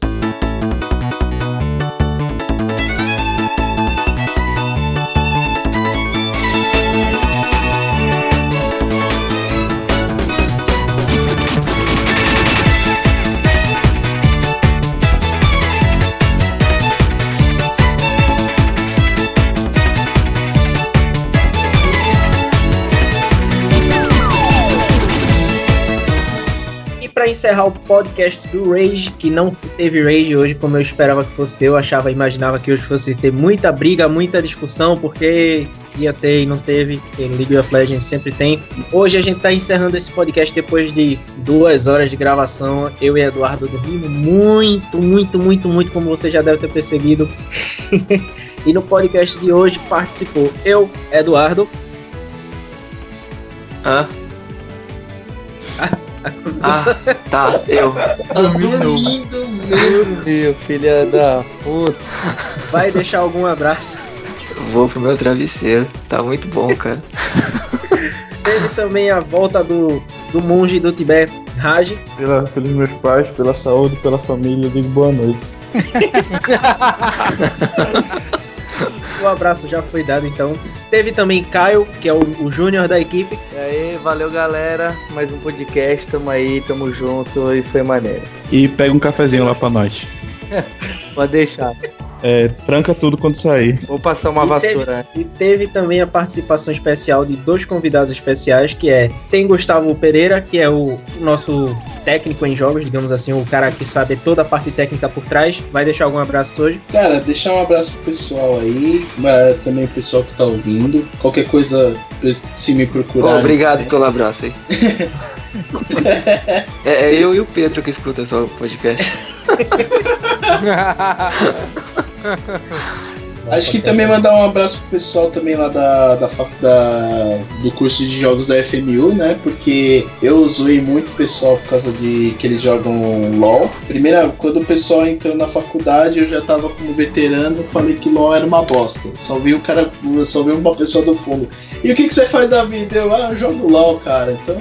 Speaker 1: Encerrar o podcast do Rage, que não teve Rage hoje como eu esperava que fosse ter, eu achava, imaginava que hoje fosse ter muita briga, muita discussão, porque ia ter e não teve, porque League of Legends sempre tem. Hoje a gente tá encerrando esse podcast depois de duas horas de gravação. Eu e Eduardo dormimos muito, muito, muito, muito, como você já deve ter percebido. e no podcast de hoje participou eu, Eduardo,
Speaker 2: Hã? Ah, tá, eu.
Speaker 5: Tá dormindo mesmo.
Speaker 4: Meu filha da puta.
Speaker 1: vai deixar algum abraço.
Speaker 2: Vou pro meu travesseiro. Tá muito bom, cara.
Speaker 1: Teve também a volta do, do monge do Tibete, Raj.
Speaker 3: Pela, pelos meus pais, pela saúde, pela família, eu digo boa noite.
Speaker 1: O abraço já foi dado, então. Teve também Caio, que é o, o júnior da equipe.
Speaker 4: E aí, valeu galera. Mais um podcast, tamo aí, tamo junto e foi maneiro.
Speaker 3: E pega um cafezinho lá pra nós.
Speaker 4: Pode deixar.
Speaker 3: É, tranca tudo quando sair.
Speaker 4: Vou passar uma
Speaker 1: E teve-
Speaker 4: vassoura.
Speaker 1: E teve também a participação especial de dois convidados especiais, que é tem Gustavo Pereira, que é o nosso técnico em jogos, digamos assim, o cara que sabe toda a parte técnica por trás. Vai deixar algum abraço hoje?
Speaker 5: Cara, deixar um abraço pro pessoal aí, mas também o pessoal que tá ouvindo. Qualquer coisa, se me procurar.
Speaker 2: obrigado pelo abraço aí. é, é eu e o Pedro que escuta só o podcast. Ha ha ha.
Speaker 5: Acho que também mandar um abraço pro pessoal também lá da, da, da- do curso de jogos da FMU, né? Porque eu zoei muito o pessoal por causa de que eles jogam LOL. Primeira, quando o pessoal entrou na faculdade, eu já tava como veterano, falei que LOL era uma bosta. Só vi o cara, só vi uma pessoa do fundo. E o que, que você faz da vida? Eu, ah, eu jogo LOL, cara. Então.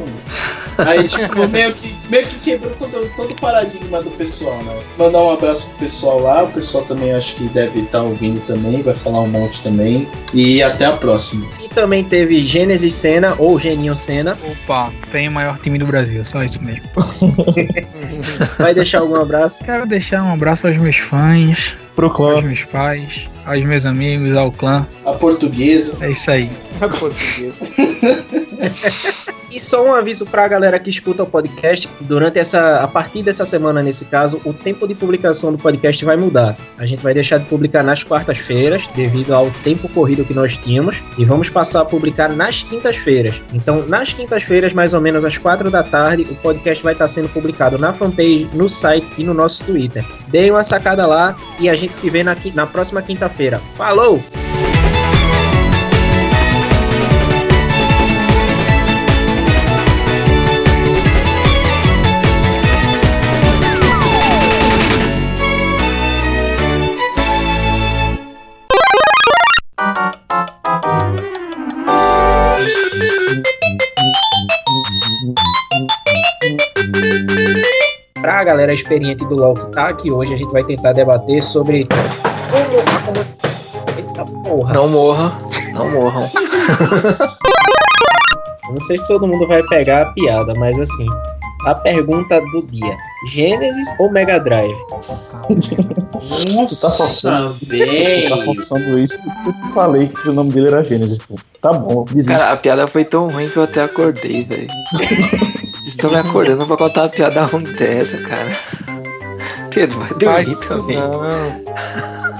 Speaker 5: Aí, tipo, meio que, meio que quebrou todo, todo o paradigma do pessoal, né? Mandar um abraço pro pessoal lá. O pessoal também acho que deve estar ouvindo também, vai falar um monte também. E até a próxima.
Speaker 1: E também teve Gênesis Senna, ou Geninho Senna.
Speaker 6: Opa, tem o maior time do Brasil, só isso mesmo.
Speaker 1: Vai deixar algum abraço?
Speaker 6: Quero deixar um abraço aos meus fãs,
Speaker 3: Pro
Speaker 6: aos
Speaker 3: clã.
Speaker 6: meus pais, aos meus amigos, ao clã.
Speaker 5: A portuguesa.
Speaker 6: É isso aí.
Speaker 4: Português.
Speaker 1: E só um aviso pra galera que escuta o podcast, durante essa, a partir dessa semana, nesse caso, o tempo de publicação do podcast vai mudar. A gente vai deixar de publicar nas quartas-feiras, devido ao tempo corrido que nós tínhamos, e vamos passar a publicar nas quintas-feiras. Então, nas quintas-feiras, mais ou menos às quatro da tarde, o podcast vai estar sendo publicado na fanpage, no site e no nosso Twitter. Deem uma sacada lá e a gente se vê na, na próxima quinta-feira. Falou! Galera experiente do LoL que tá aqui hoje, a gente vai tentar debater sobre. Eita porra!
Speaker 2: Não morra, não morram.
Speaker 1: Não sei se todo mundo vai pegar a piada, mas assim. A pergunta do dia: Gênesis ou Mega Drive?
Speaker 5: Nossa,
Speaker 3: tá forçando. Tu tá forçando isso. Eu te falei que o nome dele era Gênesis, pô. Tá bom, desiste.
Speaker 2: Cara, a piada foi tão ruim que eu até acordei, velho. Estou me acordando pra contar uma piada ruim dessa, cara. Pedro, vai dormir
Speaker 4: isso
Speaker 2: também.
Speaker 4: não.